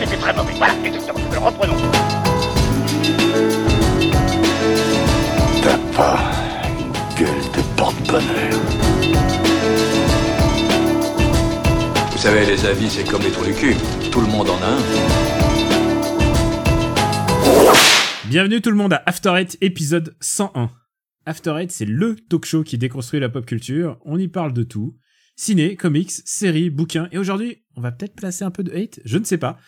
c'était très mauvais. Voilà, exactement. Alors reprenons. T'as pas une gueule de porte-bonheur. Vous savez, les avis, c'est comme les trous du cul. Tout le monde en a un. Bienvenue tout le monde à After Eight, épisode 101. After Eight, c'est le talk show qui déconstruit la pop culture. On y parle de tout. Ciné, comics, séries, bouquins. Et aujourd'hui, on va peut-être placer un peu de hate, je ne sais pas.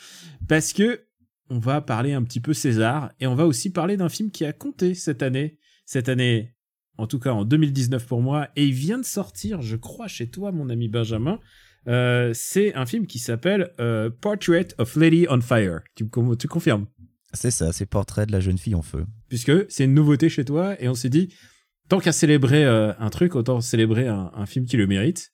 Parce que on va parler un petit peu César et on va aussi parler d'un film qui a compté cette année. Cette année, en tout cas en 2019 pour moi. Et il vient de sortir, je crois, chez toi, mon ami Benjamin. Euh, c'est un film qui s'appelle euh, Portrait of Lady on Fire. Tu, tu confirmes? C'est ça, c'est Portrait de la jeune fille en feu. Puisque c'est une nouveauté chez toi et on s'est dit, tant qu'à célébrer euh, un truc, autant célébrer un, un, film qui le mérite.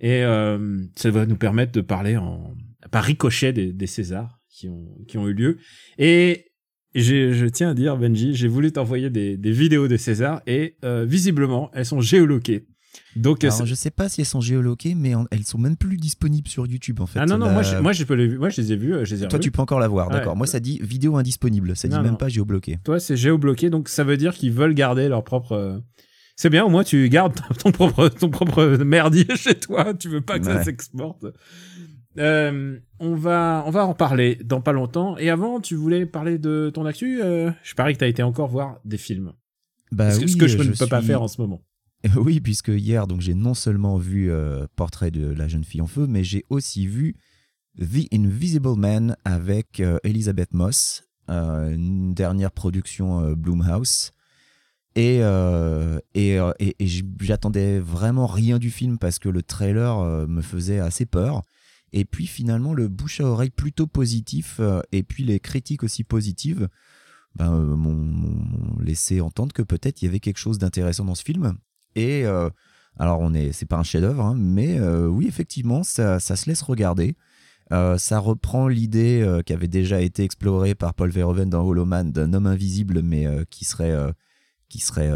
Et euh, ça va nous permettre de parler en par ricochet des, des Césars qui ont qui ont eu lieu. Et je tiens à dire Benji, j'ai voulu t'envoyer des, des vidéos des Césars et euh, visiblement elles sont géoloquées. Donc, Alors, je sais pas si elles sont géoloquées, mais en, elles sont même plus disponibles sur YouTube en fait. Ah non non, moi je, moi, je peux les, moi je les ai vues, je les ai Toi tu peux encore la voir, d'accord. Ouais. Moi ça dit vidéo indisponible, ça non, dit même non. pas géobloqué. Toi c'est géobloqué, donc ça veut dire qu'ils veulent garder leur propre. Euh, C'est bien, au moins tu gardes ton propre ton propre merdier chez toi. Tu veux pas que ouais. ça s'exporte. Euh, on va on va en parler dans pas longtemps. Et avant, tu voulais parler de ton actu. Euh, je parie que t'as été encore voir des films. Bah ce, oui, ce que je, je ne peux pas faire en ce moment. Oui, puisque hier, donc j'ai non seulement vu euh, Portrait de la jeune fille en feu, mais j'ai aussi vu The Invisible Man avec euh, Elizabeth Moss, euh, une dernière production Blumhouse. Et, et, et, et j'attendais vraiment rien du film parce que le trailer me faisait assez peur. Et puis finalement, le bouche à oreille plutôt positif et puis les critiques aussi positives ben, m'ont laissé entendre que peut-être il y avait quelque chose d'intéressant dans ce film. Et euh, alors, on est, c'est pas un chef-d'œuvre, hein, mais euh, oui, effectivement, ça, ça, se laisse regarder. Euh, ça reprend l'idée euh, qui avait déjà été explorée par Paul Verhoeven dans Hollow Man d'un homme invisible, mais euh, qui serait, qui serait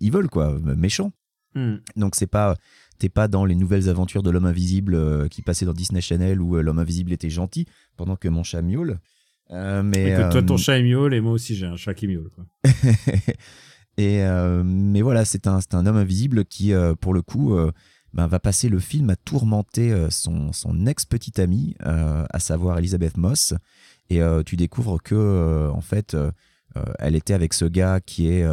evil, quoi, méchant. Mm. Donc, c'est pas. T'es pas dans les nouvelles aventures de l'homme invisible qui passait dans Disney Channel où l'homme invisible était gentil pendant que mon chat miaule. mais et que toi, ton chat miaule et moi aussi j'ai un chat qui miaule. Quoi. Et euh, mais voilà, c'est un, un homme invisible qui, euh, pour le coup, euh, ben, va passer le film à tourmenter euh, son, son ex-petite amie, euh, à savoir Elisabeth Moss. Et euh, tu découvres que, en fait, elle était avec ce gars qui est,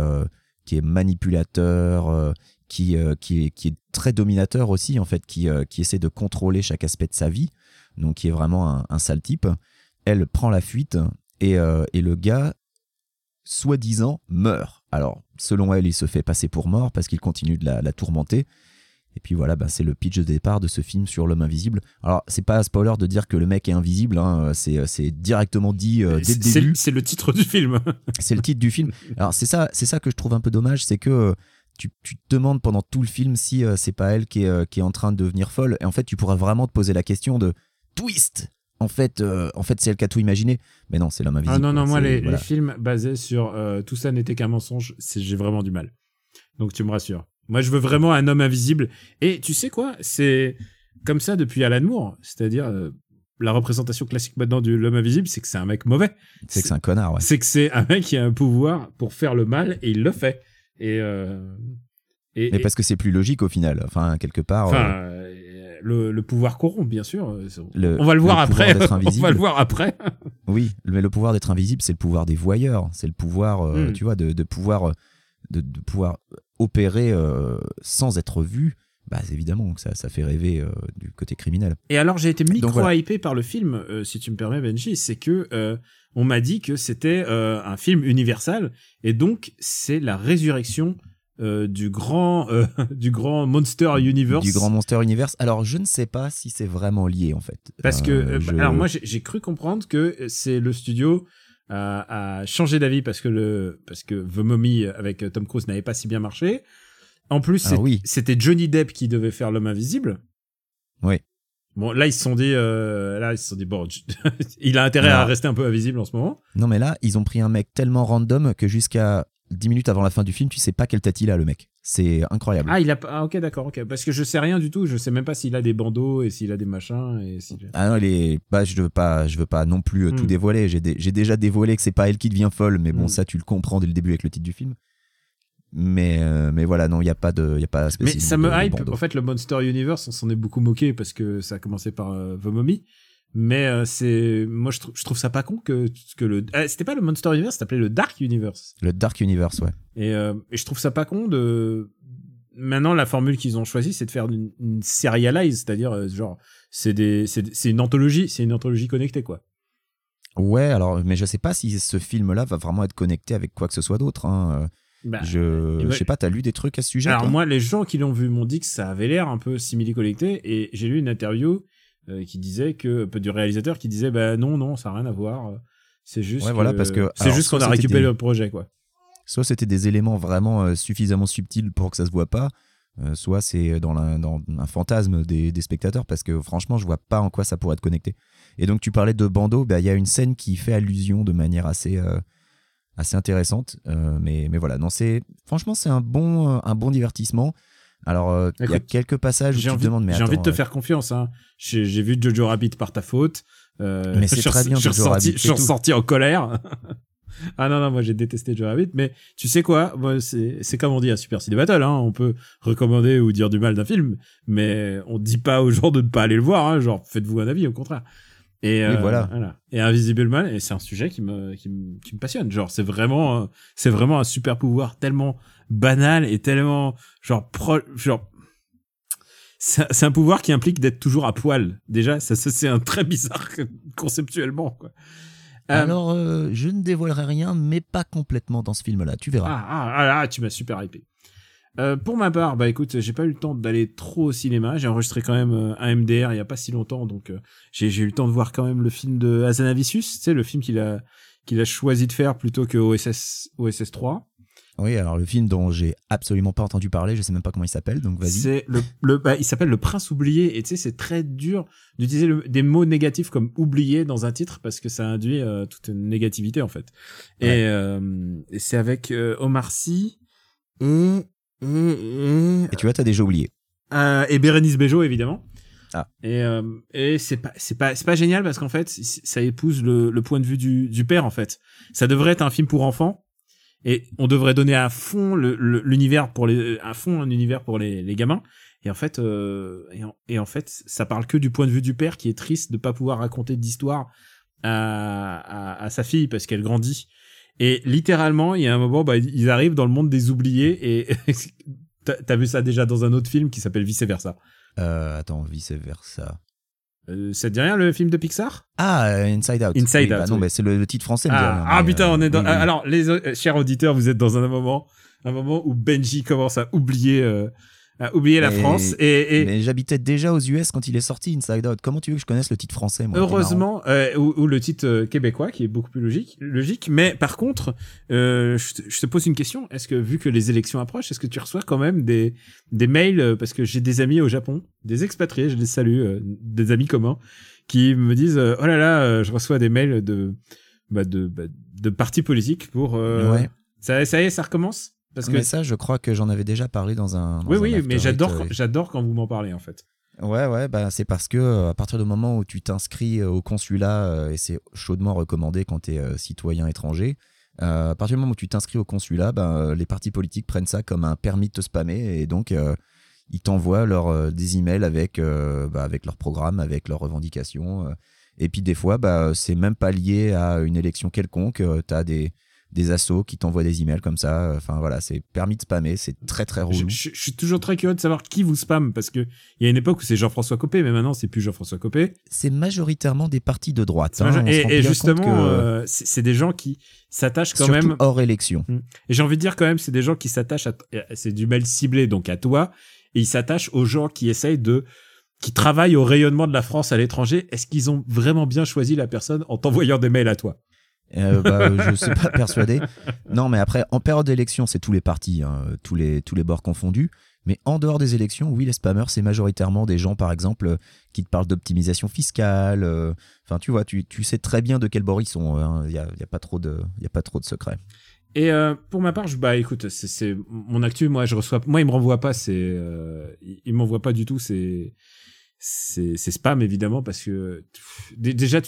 qui est manipulateur, qui, qui, est, qui est très dominateur aussi, en fait, qui, qui essaie de contrôler chaque aspect de sa vie, donc qui est vraiment un, sale type. Elle prend la fuite et, et le gars, soi-disant, meurt. Alors, selon elle, il se fait passer pour mort parce qu'il continue de la, tourmenter. Et puis voilà, bah, c'est le pitch de départ de ce film sur l'homme invisible. Alors, c'est pas spoiler de dire que le mec est invisible, hein, c'est, c'est directement dit euh, dès le début. C'est le titre du film. c'est le titre du film. Alors, c'est ça, c'est ça que je trouve un peu dommage, c'est que euh, tu, tu, te demandes pendant tout le film si euh, c'est pas elle qui est, euh, qui est en train de devenir folle. Et en fait, tu pourras vraiment te poser la question de twist en fait, euh, en fait c'est elle qui a tout imaginé. Mais non, c'est l'homme invisible. Ah non, non, moi, les, voilà. les, films basés sur euh, tout ça n'était qu'un mensonge, j'ai vraiment du mal. Donc tu me rassures. Moi, je veux vraiment un homme invisible. Et tu sais quoi? C'est comme ça depuis Alan Moore. C'est-à-dire, euh, la représentation classique maintenant de l'homme invisible, c'est que c'est un mec mauvais. C'est que c'est un connard, ouais. C'est que c'est un mec qui a un pouvoir pour faire le mal et il le fait. Et. Et, Mais parce que c'est plus logique au final. Enfin, quelque part. Enfin, le, le, pouvoir corrompt, bien sûr. Le, on va le voir le après. on va le voir après. oui, mais le pouvoir d'être invisible, c'est le pouvoir des voyeurs. C'est le pouvoir, euh, mm. tu vois, de, de pouvoir, de, de, pouvoir opérer euh, sans être vu. Bah, évidemment, ça, ça fait rêver euh, du côté criminel. Et alors, j'ai été micro-hypé voilà. par le film, euh, si tu me permets, Benji, c'est que euh, on m'a dit que c'était un film universal, et donc c'est la résurrection du grand du grand Monster Universe. Du grand Monster Universe. Alors je ne sais pas si c'est vraiment lié en fait. Parce que je... alors moi j'ai cru comprendre que c'est le studio a, a changé d'avis parce que le parce que The Mummy avec Tom Cruise n'avait pas si bien marché. En plus ah oui. c'était Johnny Depp qui devait faire l'homme invisible. Oui. Bon, là, ils se sont dit, euh, là, ils se sont dit, bon, il a intérêt non. à rester un peu invisible en ce moment. Non, mais là, ils ont pris un mec tellement random que jusqu'à 10 minutes avant la fin du film, tu sais pas quel tati il a le mec. C'est incroyable. Ah, il a pas. Ah, ok, d'accord, ok. Parce que je sais rien du tout. Je sais même pas s'il a des bandeaux et s'il a des machins et Ah non, il est... bah, je veux pas, je veux pas non plus euh, tout Hmm. dévoiler. J'ai dé- j'ai déjà dévoilé que c'est pas elle qui devient folle, mais bon, Hmm. ça tu le comprends dès le début avec le titre du film. Mais, euh, mais voilà, non, il y a pas de, il y a pas Mais ça me hype. En fait, le Monster Universe, on s'en est beaucoup moqué parce que ça a commencé par euh, The Mummy. Mais euh, c'est, moi, je, trou- je trouve ça pas con que, que le. Ah, C'était pas le Monster Universe, ça s'appelait le Dark Universe. Le Dark Universe, ouais. Et, euh, et je trouve ça pas con de. Maintenant, la formule qu'ils ont choisie, c'est de faire une, une serialize, c'est-à-dire euh, genre, c'est des, c'est une anthologie, c'est une anthologie connectée, quoi. Ouais, alors, mais je sais pas si ce film-là va vraiment être connecté avec quoi que ce soit d'autre. hein. Bah, Je, je sais pas, t'as lu des trucs à ce sujet Alors toi? moi, les gens qui l'ont vu m'ont dit que ça avait l'air un peu simili-connecté, et j'ai lu une interview euh, qui disait que peu du réalisateur qui disait bah non non ça a rien à voir, euh, c'est juste Ouais, voilà, parce que- c'est juste qu'on a récupéré des- le projet quoi. Soit c'était des éléments vraiment euh, suffisamment subtils pour que ça se voit pas, euh, soit c'est dans, dans un fantasme des, des spectateurs, parce que franchement, je vois pas en quoi ça pourrait être connecté. Et donc, tu parlais de bandeau, bah, il y a une scène qui fait allusion de manière assez, assez intéressante. mais, mais voilà, non, c'est, franchement, c'est un bon, un bon divertissement. Alors, euh, il y a quelques passages où tu te demandes, mais j'ai envie de te faire confiance. Hein. J'ai j'ai vu Jojo Rabbit par ta faute. Euh, Mais c'est très bien, je suis Jojo ressorti- en colère. ah non non moi j'ai détesté Jojo Rabbit. Mais tu sais quoi? C'est c'est comme on dit à Super City Battle. Hein. On peut recommander ou dire du mal d'un film, mais on dit pas aux gens de ne pas aller le voir. Hein. Genre faites-vous un avis au contraire. Et euh, voilà. Et Invisible Man, et c'est un sujet qui me, qui me, qui me passionne. Genre, c'est vraiment, euh, c'est vraiment un super pouvoir tellement banal et tellement, genre, pro, genre, c'est un pouvoir qui implique d'être toujours à poil. Déjà, ça, ça c'est un très bizarre conceptuellement, quoi. Euh, Alors, euh, je ne dévoilerai rien, mais pas complètement dans ce film-là, tu verras. Ah, ah, ah, là, tu m'as super hypé. Euh, pour ma part, bah écoute, j'ai pas eu le temps d'aller trop au cinéma. J'ai enregistré quand même euh, un MDR il y a pas si longtemps, donc euh, j'ai eu le temps de voir quand même le film de Hazanavicius, tu sais, le film qu'il a qu'il a choisi de faire plutôt que OSS OSS 3. Oui, alors le film dont j'ai absolument pas entendu parler, je sais même pas comment il s'appelle, donc vas-y. C'est le, le bah, il s'appelle Le Prince oublié et tu sais c'est très dur d'utiliser des mots négatifs comme oublié dans un titre parce que ça induit toute une négativité en fait. Ouais. Et, et c'est avec Omar Sy et et, et Et tu vois, t'as déjà oublié. Euh, et Bérénice Bejo évidemment. Ah. Et euh, et c'est pas c'est pas c'est pas génial parce qu'en fait ça épouse le, le point de vue du du père en fait. Ça devrait être un film pour enfants et on devrait donner à fond le- le- l'univers pour les à fond un univers pour les, les gamins. Et en fait euh, et, en, et en fait ça parle que du point de vue du père qui est triste de pas pouvoir raconter d'histoire à, à à sa fille parce qu'elle grandit. Et littéralement, il y a un moment, bah, ils arrivent dans le monde des oubliés et t'as vu ça déjà dans un autre film qui s'appelle Vice Versa. Euh, attends, vice versa. Euh, ça te dit rien le film de Pixar? Ah, euh, Inside Out. Inside Oui, bah Out, non, oui. mais c'est le, le titre français. me dit Ah, rien, ah, putain, on est dans. oui. Alors, les euh, chers auditeurs, vous êtes dans un moment, un moment où Benji commence à oublier, euh, oublier la France et, et Mais j'habitais déjà aux US quand il est sorti, Inside Out. Comment tu veux que je connaisse le titre français moi, heureusement, euh, ou, ou le titre euh, québécois qui est beaucoup plus logique, logique. Mais par contre, euh, je, te, je te pose une question. Est-ce que vu que les élections approchent, est-ce que tu reçois quand même des des mails euh, parce que j'ai des amis au Japon, des expatriés, je les salue, euh, des amis communs qui me disent euh, oh là là, euh, je reçois des mails de bah, de bah, de partis politiques pour euh, Ouais. ça ça y est, ça recommence? Parce que Mais ça, je crois que j'en avais déjà parlé dans un. dans oui un oui, mais j'adore euh, quand- j'adore quand vous m'en parlez en fait. Ouais, ouais, bah, c'est parce que à partir du moment où tu t'inscris au consulat, et c'est chaudement recommandé quand tu es citoyen étranger, euh, à partir du moment où tu t'inscris au consulat, ben, les partis politiques prennent ça comme un permis de te spammer et donc euh, ils t'envoient leur, euh, des emails avec, euh, bah, avec leur programme, avec leurs revendications. et puis des fois, bah, c'est même pas lié à une élection quelconque. tu as des, des assos qui t'envoient des emails comme ça. Enfin voilà, c'est permis de spammer, c'est très très relou. je- je suis toujours très curieux de savoir qui vous spam parce que il y a une époque où c'est Jean-François Copé, mais maintenant c'est plus Jean-François Copé. C'est majoritairement des partis de droite. Hein, et, justement, euh, c'est des gens qui s'attachent quand même. hors élection. Et j'ai envie de dire quand même, c'est des gens qui s'attachent à. C'est du mail ciblé donc à toi, et ils s'attachent aux gens qui essayent de qui travaillent au rayonnement de la France à l'étranger. Est-ce qu'ils ont vraiment bien choisi la personne en t'envoyant des mails à toi? Euh, bah, je suis pas persuadé. Non, mais après, en période d'élection, c'est tous les partis, hein, tous, les, tous les bords confondus. Mais en dehors des élections, oui, les spammers, c'est majoritairement des gens, par exemple, euh, qui te parlent d'optimisation fiscale. euh, Enfin, tu vois, tu, tu sais très bien de quel bord ils sont. hein. Il n'y a, y a pas trop de, de secrets. Et euh, pour ma part, bah écoute, c'est- mon actu. Moi, je reçois, moi, il me renvoie pas. C'est, euh, il il pas du tout. C'est, c'est, spam évidemment parce que pff, déjà,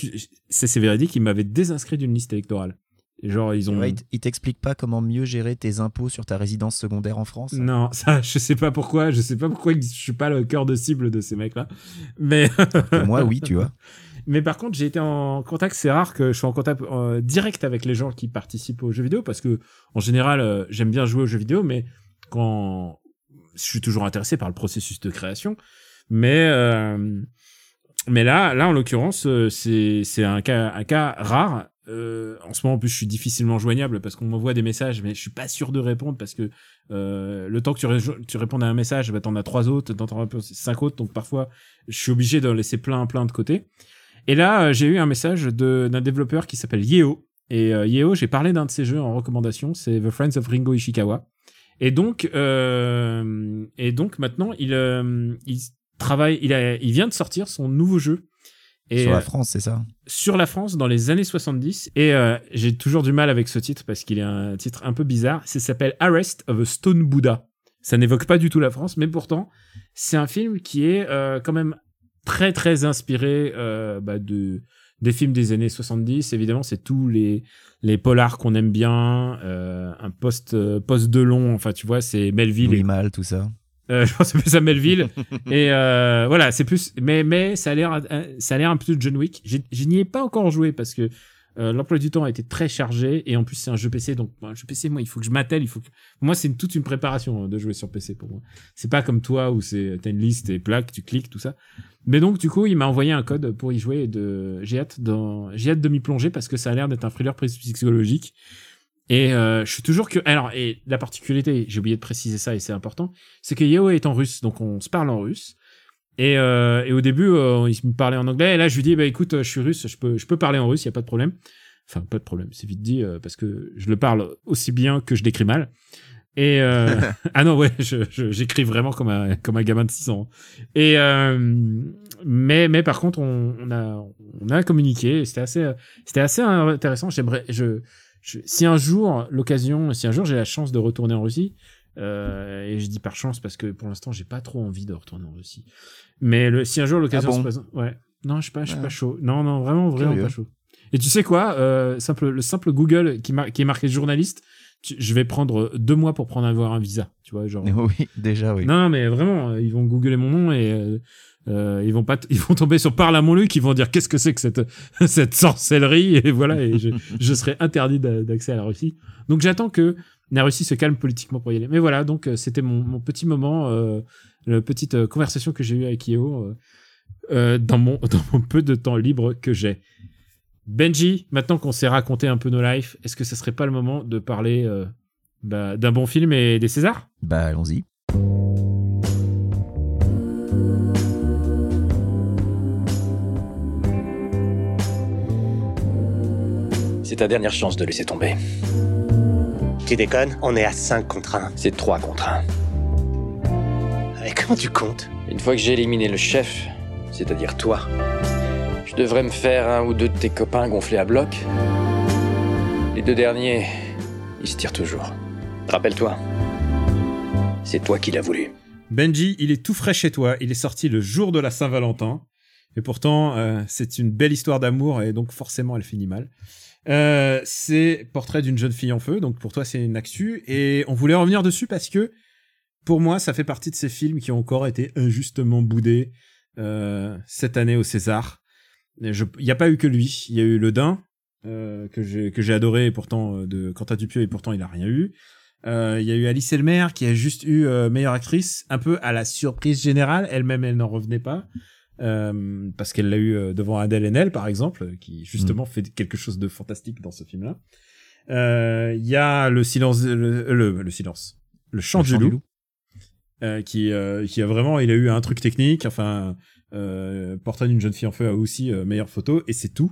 c'est, c'est véridique. Ils m'avaient désinscrit d'une liste électorale. Genre, ils ont. Ouais, il t- il t'explique pas comment mieux gérer tes impôts sur ta résidence secondaire en France Non, ça, je sais pas pourquoi. Je sais pas pourquoi je suis pas le cœur de cible de ces mecs-là. Mais Que Moi, oui, tu vois. Mais par contre, j'ai été en contact. C'est rare que je sois en contact euh, direct avec les gens qui participent aux jeux vidéo parce que, en général, euh, j'aime bien jouer aux jeux vidéo, mais quand je suis toujours intéressé par le processus de création. Mais euh, mais là, là en l'occurrence, euh, c'est c'est un cas un cas rare. Euh, en ce moment, en plus, je suis difficilement joignable parce qu'on m'envoie des messages, mais je suis pas sûr de répondre parce que euh, le temps que tu, tu réponds à un message, bah, t'en as trois autres, t'en as cinq autres, donc parfois, je suis obligé de laisser plein plein de côté. Et là, euh, j'ai eu un message de- d'un développeur qui s'appelle Yeo. Et euh, Yeo, j'ai parlé d'un de ses jeux en recommandation, c'est The Friends of Ringo Ishikawa. Et donc, euh, et donc maintenant, il, euh, il travaille, il, a, il vient de sortir son nouveau jeu. Et, Sur la euh, France, c'est ça? sur la France dans les années 70. Et euh, j'ai toujours du mal avec ce titre parce qu'il est un titre un peu bizarre. Ça s'appelle Arrest of a Stone Buddha. Ça n'évoque pas du tout la France, mais pourtant, c'est un film qui est euh, quand même très très inspiré euh, bah, de des films des années 70. Évidemment, c'est tous les les polars qu'on aime bien, un poste poste de long. Enfin, tu vois, c'est Melville et Louis Mal, tout ça. Euh, je pense que c'est plus à Melville. et euh, voilà, c'est plus. Mais mais ça a l'air euh, ça a l'air un peu de John Wick. Je n'y ai pas encore joué parce que euh, l'emploi du temps a été très chargé et en plus c'est un jeu PC donc un jeu PC moi il faut que je m'attelle il faut que moi c'est toute une préparation hein, de jouer sur PC pour moi c'est pas comme toi où c'est t'as une liste et plaques tu cliques tout ça mais donc du coup il m'a envoyé un code pour y jouer et de j'ai hâte dans j'ai hâte de m'y plonger parce que ça a l'air d'être un thriller psychologique et euh, je suis toujours que alors et la particularité j'ai oublié de préciser ça et c'est important c'est que Yeo est en russe, donc on se parle en russe. Et, euh, et au début, euh, il me parlait en anglais. Et là, je lui dis, bah écoute, je suis russe, je peux, je peux parler en russe, il y a pas de problème. Enfin, pas de problème, c'est vite dit euh, parce que je le parle aussi bien que je l'écris mal. Et euh, ah non, ouais, je, je- j'écris vraiment comme un comme un gamin de 6 ans. Et euh, mais mais par contre, on, on a on a communiqué. C'était assez c'était assez intéressant. J'aimerais je, je si un jour l'occasion, si un jour j'ai la chance de retourner en Russie, euh, et je dis par chance parce que pour l'instant j'ai pas trop envie de retourner en Russie. Mais le, si un jour l'occasion Ah bon se présente, ouais, non, je suis pas, je suis Ah. pas chaud. Non, non, vraiment, vraiment Curieux. pas chaud. Et tu sais quoi, euh, simple, le simple Google qui, qui est marqué journaliste, tu- je vais prendre deux mois pour prendre avoir un visa, tu vois, genre. Oui, déjà, oui. Non, non, mais vraiment, euh, ils vont googler mon nom et euh, euh, ils vont pas, ils vont tomber sur Parle à mon Luc, ils vont dire qu'est-ce que c'est que cette cette sorcellerie? Et voilà, et je, je serai interdit d'a- d'accès à la Russie. Donc j'attends que la Russie se calme politiquement pour y aller. Mais voilà, donc euh, c'était mon, mon petit moment, euh, la petite euh, conversation que j'ai eue avec Yeo euh, euh, dans mon dans mon peu de temps libre que j'ai. Benji, maintenant qu'on s'est raconté un peu nos lives, est-ce que ce serait pas le moment de parler bah, d'un bon film et des Césars? Bah, allons-y. C'est ta dernière chance de laisser tomber. Tu déconnes On est à 5 contre 1. C'est 3 contre 1. Mais comment tu comptes? Une fois que j'ai éliminé le chef, c'est-à-dire toi, je devrais me faire un ou deux de tes copains gonflés à bloc. Les deux derniers, ils se tirent toujours. Rappelle-toi, c'est toi qui l'as voulu. Benji, il est tout frais chez toi. Il est sorti le jour de la Saint-Valentin. Et pourtant, euh, c'est une belle histoire d'amour et donc forcément, elle finit mal. Euh, c'est Portrait d'une jeune fille en feu. Donc pour toi, c'est une actu. Et on voulait revenir dessus parce que pour moi, ça fait partie de ces films qui ont encore été injustement boudés euh, cette année au César. Il n'y a pas eu que lui. Il y a eu Le Dain, euh, que j'ai adoré et pourtant euh, de Quentin Dupieux et pourtant il a rien eu. Euh, Il y a eu Alice Elmer qui a juste eu meilleure actrice, un peu à la surprise générale. Elle-même, elle n'en revenait pas. Euh, parce qu'elle l'a eu euh, devant Adèle Haenel, par exemple, qui justement fait quelque chose de fantastique dans ce film-là. Euh, Il y a le silence, le, le, le silence, le chant, Le du chant loup, du loup. euh, qui, qui a vraiment, il a eu un truc technique. Enfin, Portrait d'une jeune fille en feu a aussi meilleure photo et c'est tout.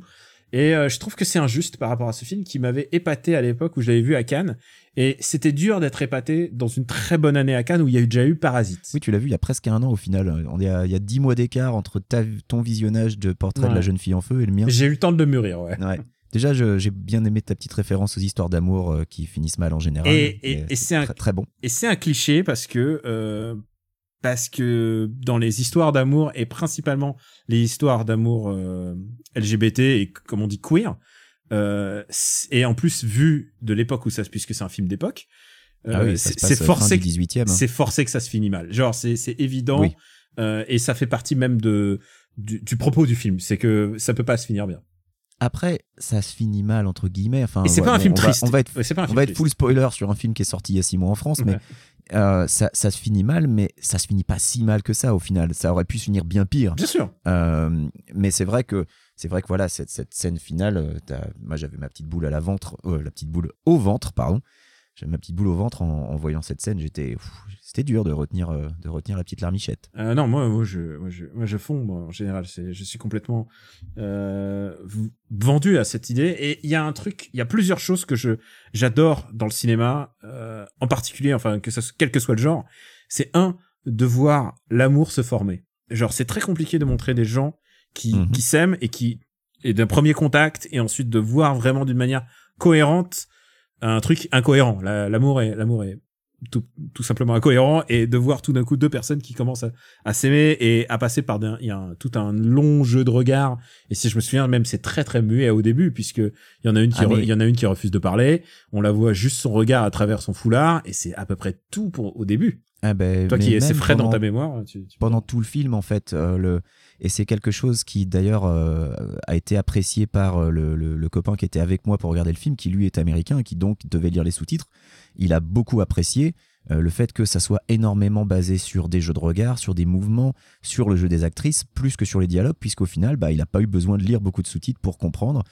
Et je trouve que c'est injuste par rapport à ce film qui m'avait épaté à l'époque où je l'avais vu à Cannes. Et c'était dur d'être épaté dans une très bonne année à Cannes où il y a eu déjà eu Parasite. Oui, tu l'as vu il y a presque un an au final. On est à- Il y a dix mois d'écart entre ta- ton visionnage de Portrait de la jeune fille en feu et le mien. J'ai eu le temps de le mûrir, ouais. Ouais. Déjà, j'ai bien aimé ta petite référence aux histoires d'amour euh, qui finissent mal en général. Et- et- Mais et c'est un- très, très bon. Et c'est un cliché parce que euh, parce que dans les histoires d'amour et principalement les histoires d'amour euh, LGBT et comme on dit queer euh, et en plus vu de l'époque où ça puisque c'est un film d'époque Ah euh, oui, ça c'est se forcé du 18e. hein. c'est forcé que ça se finit mal genre c'est c'est évident Oui. euh, et ça fait partie même de du, du propos du film c'est que ça peut pas se finir bien Après, ça se finit mal entre guillemets. Enfin, et c'est ouais, pas un film on va- triste on va être Ouais, c'est pas un On film va être triste. full spoiler sur un film qui est sorti il y a six mois en France, mais. Euh, ça, ça se finit mal, mais ça se finit pas si mal que ça au final. Ça aurait pu se finir bien pire. bien sûr Euh, mais c'est vrai que c'est vrai que voilà cette, cette scène finale. euh, t'as- moi j'avais ma petite boule à la ventre, euh, la petite boule au ventre, pardon. J'avais ma petite boule au ventre en, en voyant cette scène. J'étais, c'était dur de retenir, euh, de retenir la petite larmichette. Euh, non, moi, moi, je, moi, je, moi, je fonds, moi, en général. Je suis complètement euh, vendu à cette idée. Et il y a un truc, il y a plusieurs choses que je, j'adore dans le cinéma, euh, en particulier, enfin, que ça, quel que soit le genre. C'est un de voir l'amour se former. Genre, c'est très compliqué de montrer des gens qui, Mhm. qui s'aiment et qui, et d'un premier contact et ensuite de voir vraiment d'une manière cohérente un truc incohérent. La- L'amour est, l'amour est tout, tout simplement incohérent et de voir tout d'un coup deux personnes qui commencent à, à s'aimer et à passer par il y a un- tout un long jeu de regard et si je me souviens même c'est très très muet au début puisque il y en a une qui Ah, il y en a une qui refuse de parler. On la voit juste son regard à travers son foulard et c'est à peu près tout pour au début Ah ben, toi qui es c'est même frais dans ta mémoire tu, tu- pendant tout le film en fait euh, le et c'est quelque chose qui d'ailleurs euh, a été apprécié par euh, le, le- le copain qui était avec moi pour regarder le film qui lui est américain et qui donc devait lire les sous-titres. Il a beaucoup apprécié euh, le fait que ça soit énormément basé sur des jeux de regard sur des mouvements sur le jeu des actrices plus que sur les dialogues puisqu'au final bah, il n'a pas eu besoin de lire beaucoup de sous-titres pour comprendre.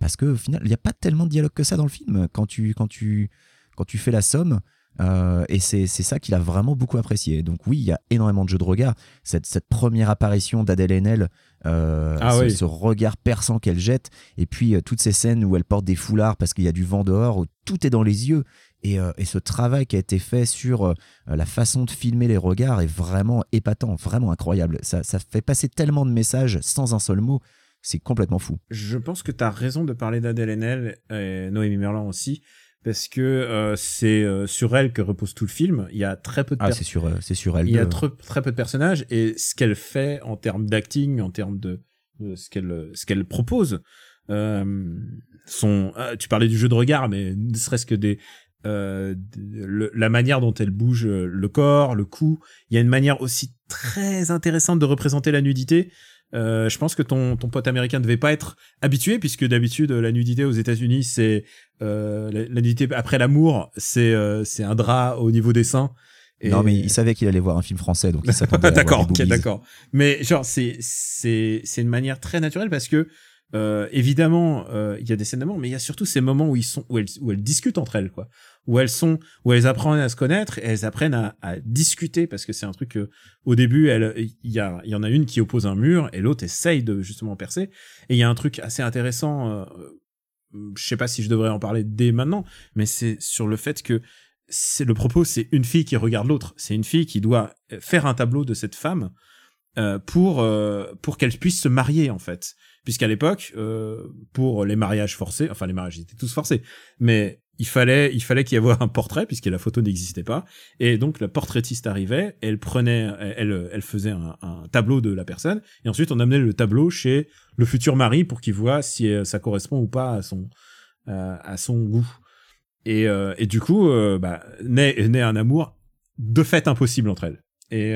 Parce que au final il n'y a pas tellement de dialogue que ça dans le film. Quand tu quand tu quand tu fais la somme euh, et c'est c'est ça qu'il a vraiment beaucoup apprécié. Donc oui, il y a énormément de jeux de regard. Cette, cette première apparition d'Adèle Haenel, euh, Ah ce, oui. ce regard perçant qu'elle jette, et puis euh, toutes ces scènes où elle porte des foulards parce qu'il y a du vent dehors, où tout est dans les yeux. Et, euh, et ce travail qui a été fait sur euh, la façon de filmer les regards est vraiment épatant, vraiment incroyable. Ça, ça fait passer tellement de messages sans un seul mot. C'est complètement fou. je pense que tu as raison de parler d'Adèle Haenel et Noémie Merlan aussi parce que euh, c'est euh, sur elle que repose tout le film il y a très peu de Ah, c'est sur, euh, c'est sur elle. il y a très, très peu de personnages et ce qu'elle fait en termes d'acting, en termes de, de ce qu'elle ce qu'elle propose, euh, son, ah, tu parlais du jeu de regard, mais ne serait-ce que des euh, de- le- la manière dont elle bouge euh, le corps, le cou, il y a une manière aussi très intéressante de représenter la nudité. Euh, je pense que ton, ton pote américain ne devait pas être habitué puisque d'habitude la nudité aux États-Unis c'est euh, la, la nudité après l'amour c'est euh, c'est un drap au niveau des seins. Et- Non, mais il savait qu'il allait voir un film français, donc il s'attendait d'accord, ok, d'accord. Mais genre c'est c'est c'est une manière très naturelle parce que euh, évidemment euh, il y a des scènes d'amour, mais il y a surtout ces moments où ils sont où elles où elles discutent entre elles quoi, où elles sont où elles apprennent à se connaître et elles apprennent à, à discuter parce que c'est un truc que au début elle il y a il y en a une qui oppose un mur et l'autre essaye de justement percer et il y a un truc assez intéressant. Euh, je sais pas si je devrais en parler dès maintenant, mais c'est sur le fait que c'est le propos, c'est une fille qui regarde l'autre. C'est une fille qui doit faire un tableau de cette femme euh, pour euh, pour qu'elle puisse se marier en fait. Puisqu'à l'époque, euh, pour les mariages forcés, enfin les mariages étaient tous forcés, mais il fallait il fallait qu'il y ait un portrait puisque la photo n'existait pas et donc la portraitiste arrivait, elle prenait, elle elle faisait un, tableau de la personne et ensuite on amenait le tableau chez le futur mari pour qu'il voit si euh, ça correspond ou pas à son euh, à son goût. Et, euh, et du coup, euh, bah, naît, naît un amour de fait impossible entre elles. Et,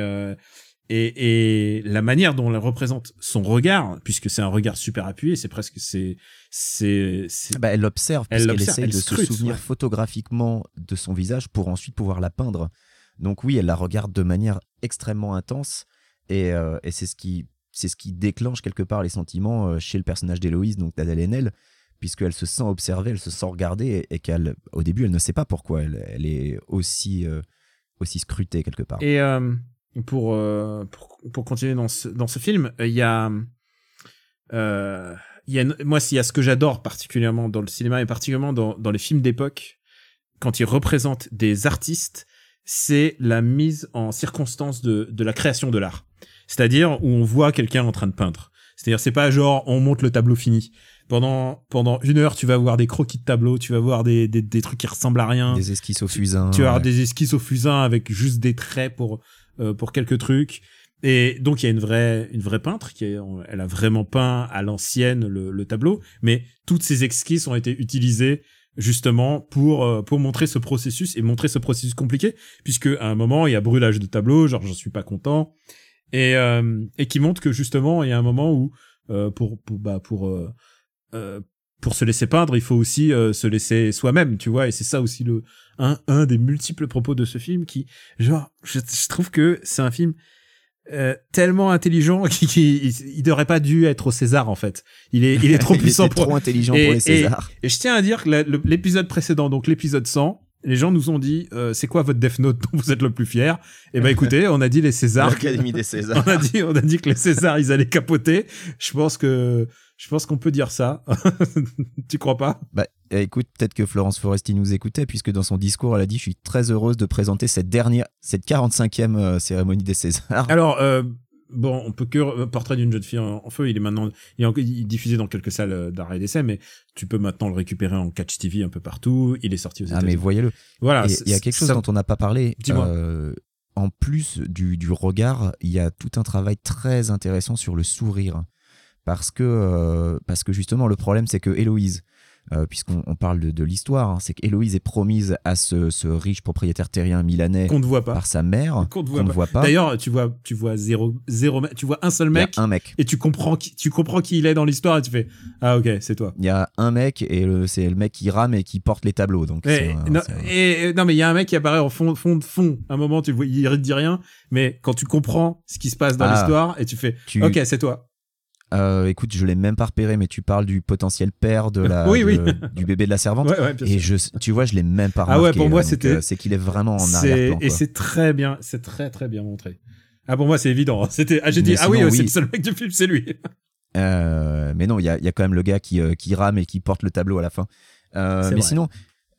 et, et la manière dont elle représente son regard, puisque c'est un regard super appuyé, c'est presque c'est c'est Bah, elle l'observe Elle puisqu'elle l'observe, essaye elle de scrute, se souvenir ouais. photographiquement de son visage pour ensuite pouvoir la peindre. Donc oui, elle la regarde de manière extrêmement intense et, euh, et c'est ce qui c'est ce qui déclenche quelque part les sentiments euh, chez le personnage d'Héloïse, donc d'Adèle Haenel, puisqu'elle se sent observée, elle se sent regardée et, et qu'elle au début elle ne sait pas pourquoi elle, elle est aussi euh, aussi scrutée quelque part. Et euh, pour, euh, pour pour continuer dans ce dans ce film, il y a euh, il y a moi s'il y a ce que j'adore particulièrement dans le cinéma et particulièrement dans dans les films d'époque quand ils représentent des artistes, c'est la mise en circonstance de de la création de l'art. C'est-à-dire où on voit quelqu'un en train de peindre. C'est-à-dire c'est pas genre on monte le tableau fini, pendant pendant une heure, tu vas voir des croquis de tableau, tu vas voir des, des, des trucs qui ressemblent à rien. Des esquisses au fusain. tu vas avoir ouais. des esquisses au fusain avec juste des traits pour euh, pour quelques trucs. Et donc il y a une vraie une vraie peintre qui est, elle a vraiment peint à l'ancienne le, le tableau, mais toutes ces esquisses ont été utilisées justement pour euh, pour montrer ce processus et montrer ce processus compliqué. Puisque à un moment il y a brûlage de tableau, genre j'en suis pas content. Et euh, et qui montre que justement il y a un moment où euh, pour pour bah pour euh, euh, pour se laisser peindre, il faut aussi euh, se laisser soi-même, tu vois, et c'est ça aussi le un un des multiples propos de ce film qui genre je, je trouve que c'est un film euh, tellement intelligent qu'il qui, il, il devrait pas dû être au César en fait. Il est il est trop Il puissant pour trop intelligent et- pour les et- Césars. et je tiens à dire que l'épisode précédent, donc l'épisode 100, les gens nous ont dit euh, c'est quoi votre Death Note dont vous êtes le plus fier? Et ben écoutez, on a dit les Césars. L'Académie des Césars. on a dit on a dit que les Césars ils allaient capoter. Je pense que je pense qu'on peut dire ça. tu crois pas? Bah, eh, écoute, peut-être que Florence Foresti nous écoutait, puisque dans son discours, elle a dit Je suis très heureuse de présenter cette dernière, cette 45e euh, cérémonie des Césars. Alors euh, bon, on peut que euh, Portrait d'une jeune fille en, feu, il est maintenant il est, en- il est diffusé dans quelques salles euh, d'arrêt d'essai mais tu peux maintenant le récupérer en catch TV un peu partout, il est sorti aux Ah, États-Unis. mais voyez-le. voilà, il y a quelque chose ça- dont on n'a pas parlé. Dis-moi. Euh, en plus du, du regard, il y a tout un travail très intéressant sur le sourire. Parce que, euh, parce que justement, le problème, c'est que Héloïse, euh, puisqu'on on parle de, de l'histoire, hein, c'est qu'Héloïse est promise à ce, ce riche propriétaire terrien milanais qu'on ne voit pas. par sa mère, Qu'on ne voit voit pas. D'ailleurs, tu vois, tu vois zéro, zéro, tu vois un seul Il y a mec, un mec. et tu comprends qui, tu comprends qui il est dans l'histoire et tu fais, ah ok, c'est toi. Il y a un mec et le- c'est le mec qui rame et qui porte les tableaux. Donc Et, non, et- mais il y a un mec qui apparaît en fond, fond, fond. À un moment, tu vois, il ne dit rien, mais quand tu comprends ce qui se passe dans Ah. l'histoire et tu fais, tu- ok, c'est toi. Euh, écoute, je l'ai même pas repéré, mais tu parles du potentiel père de la, Oui, oui. du bébé de la servante. Ouais, ouais, bien Et je, tu vois, je l'ai même pas Ah ouais, remarqué. pour moi, donc, c'était- euh, c'est qu'il est vraiment en arrière-plan. et c'est très bien, c'est très très bien montré. Ah pour moi c'est évident. hein. C'était, ah j'ai dit, ah oui, c'est le seul mec du film, c'est lui. Euh, mais non, il y a, y a quand même le gars qui, euh, qui rame et qui porte le tableau à la fin. Euh, mais vrai. sinon,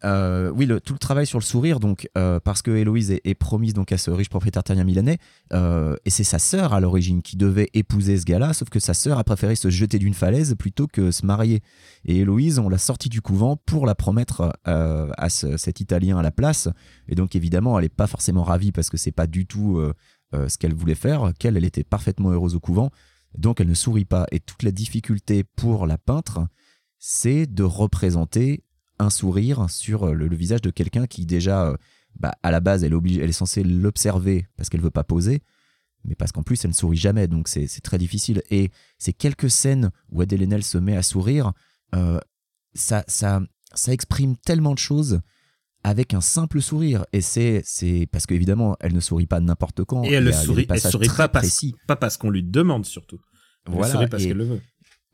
euh, oui, tout le travail sur le sourire, donc euh, parce que Héloïse est, promise donc à ce riche propriétaire terrien milanais, euh, et c'est sa sœur à l'origine qui devait épouser ce gars-là, sauf que sa sœur a préféré se jeter d'une falaise plutôt que se marier. Et Héloïse, on l'a sortie du couvent pour la promettre à ce- cet Italien à la place. Et donc évidemment, elle n'est pas forcément ravie parce que c'est pas du tout ce qu'elle voulait faire, qu'elle, elle était parfaitement heureuse au couvent. Donc elle ne sourit pas. Et toute la difficulté pour la peintre, c'est de représenter un sourire sur euh, le, le visage de quelqu'un qui déjà, euh, bah, à la base, elle est, obligée, elle est censée l'observer parce qu'elle veut pas poser, mais parce qu'en plus, elle ne sourit jamais, donc c'est très difficile. Et ces quelques scènes où Adèle Haenel se met à sourire, euh, ça, ça, ça exprime tellement de choses avec un simple sourire. Et c'est c'est parce qu'évidemment, elle ne sourit pas n'importe quand. Et elle des sourit, elle sourit pas parce, pas parce qu'on lui demande surtout. Elle Voilà, sourit parce qu'elle le veut.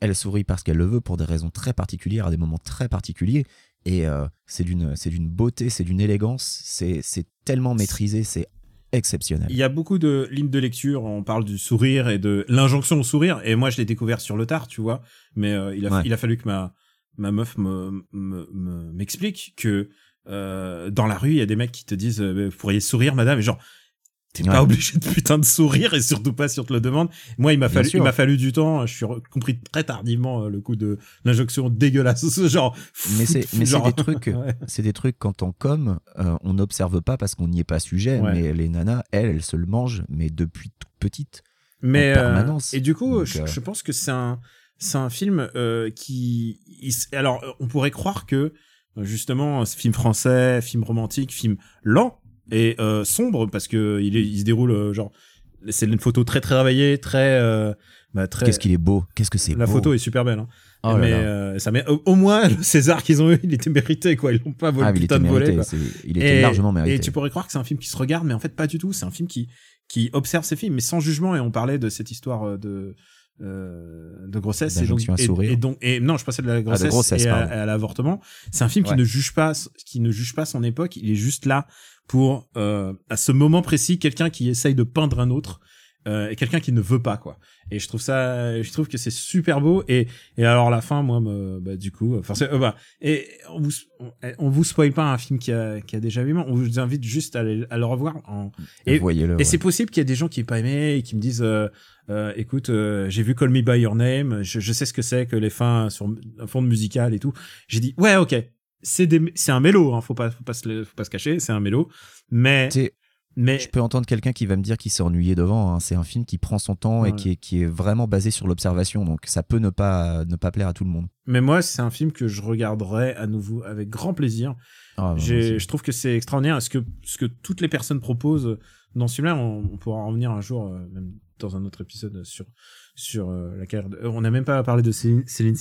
elle sourit parce qu'elle le veut pour des raisons très particulières, à des moments très particuliers. Et euh, c'est d'une beauté, c'est d'une élégance, c'est tellement maîtrisé, c'est exceptionnel. Il y a beaucoup de lignes de lecture. On parle du sourire et de l'injonction au sourire. Et moi, je l'ai découvert sur le tard, tu vois. Mais euh, il, a, Ouais. il a fallu que ma, ma meuf me, me, me- m'explique que euh, dans la rue, il y a des mecs qui te disent euh, Vous pourriez sourire, madame. Et genre, t'es Ouais. pas obligé de putain de sourire et surtout pas si on te le demande. Moi, il m'a fallu, sûr. il m'a fallu du temps. Je suis compris très tardivement euh, le coup de l'injonction dégueulasse. genre, Mais c'est mais c'est des trucs, Ouais. c'est des trucs quand on com, euh, on n'observe pas parce qu'on n'y est pas sujet. Ouais. Mais les nanas, elles, elles se le mangent, mais depuis toute petite. mais en euh, permanence. et du coup Donc, je, euh, je pense que c'est un c'est un film euh, qui il alors on pourrait croire que justement ce film français film romantique film lent et euh, sombre parce que il, est- il se déroule euh, genre c'est une photo très très travaillée très euh, bah, très Qu'est-ce qu'il est beau, qu'est-ce que c'est la beau. photo est super belle hein. Oh mais là. euh, ça met au, au moins le César qu'ils ont eu il était mérité quoi ils l'ont pas volé Ah, il était de mérité, il était largement mérité. Et tu pourrais croire que c'est un film qui se regarde, mais en fait pas du tout. C'est un film qui qui observe ses films, mais sans jugement. Et on parlait de cette histoire euh, de euh, de grossesse et donc, et, et donc et non, je passais de la grossesse, grossesse, et à, l'avortement. C'est un film qui Ouais. ne juge pas qui ne juge pas son époque. Il est juste là pour euh, à ce moment précis quelqu'un qui essaye de peindre un autre euh, et quelqu'un qui ne veut pas quoi. Et je trouve ça, je trouve que c'est super beau. Et et alors la fin, moi, me, bah, du coup, forcément, euh, bah, et on vous on, vous spoil pas un film qui a qui a déjà vu. On vous invite juste à, le- à le revoir. En, et Voyez-le. et ouais. c'est possible qu'il y ait des gens qui n'aient pas aimé et qui me disent euh, euh, écoute, euh, j'ai vu Call Me By Your Name, je, je sais ce que c'est que les fins sur un fond de musical et tout. J'ai dit ouais, ok, c'est des, c'est un mélo, hein, faut pas, faut pas se, le- faut pas se cacher, c'est un mélo, mais, Je peux entendre quelqu'un qui va me dire qu'il s'est ennuyé devant. hein. C'est un film qui prend son temps Ouais. et qui est, qui est vraiment basé sur l'observation. Donc ça peut ne pas, ne pas plaire à tout le monde. mais moi c'est un film que je regarderai à nouveau avec grand plaisir. Ah, J'ai- aussi. je trouve que c'est extraordinaire. Ce que, ce que toutes les personnes proposent dans ce film-là, on, on pourra en revenir un jour, euh, même dans un autre épisode sur sur euh, la carrière. de- euh, on n'a même pas parlé de Céline. Céline-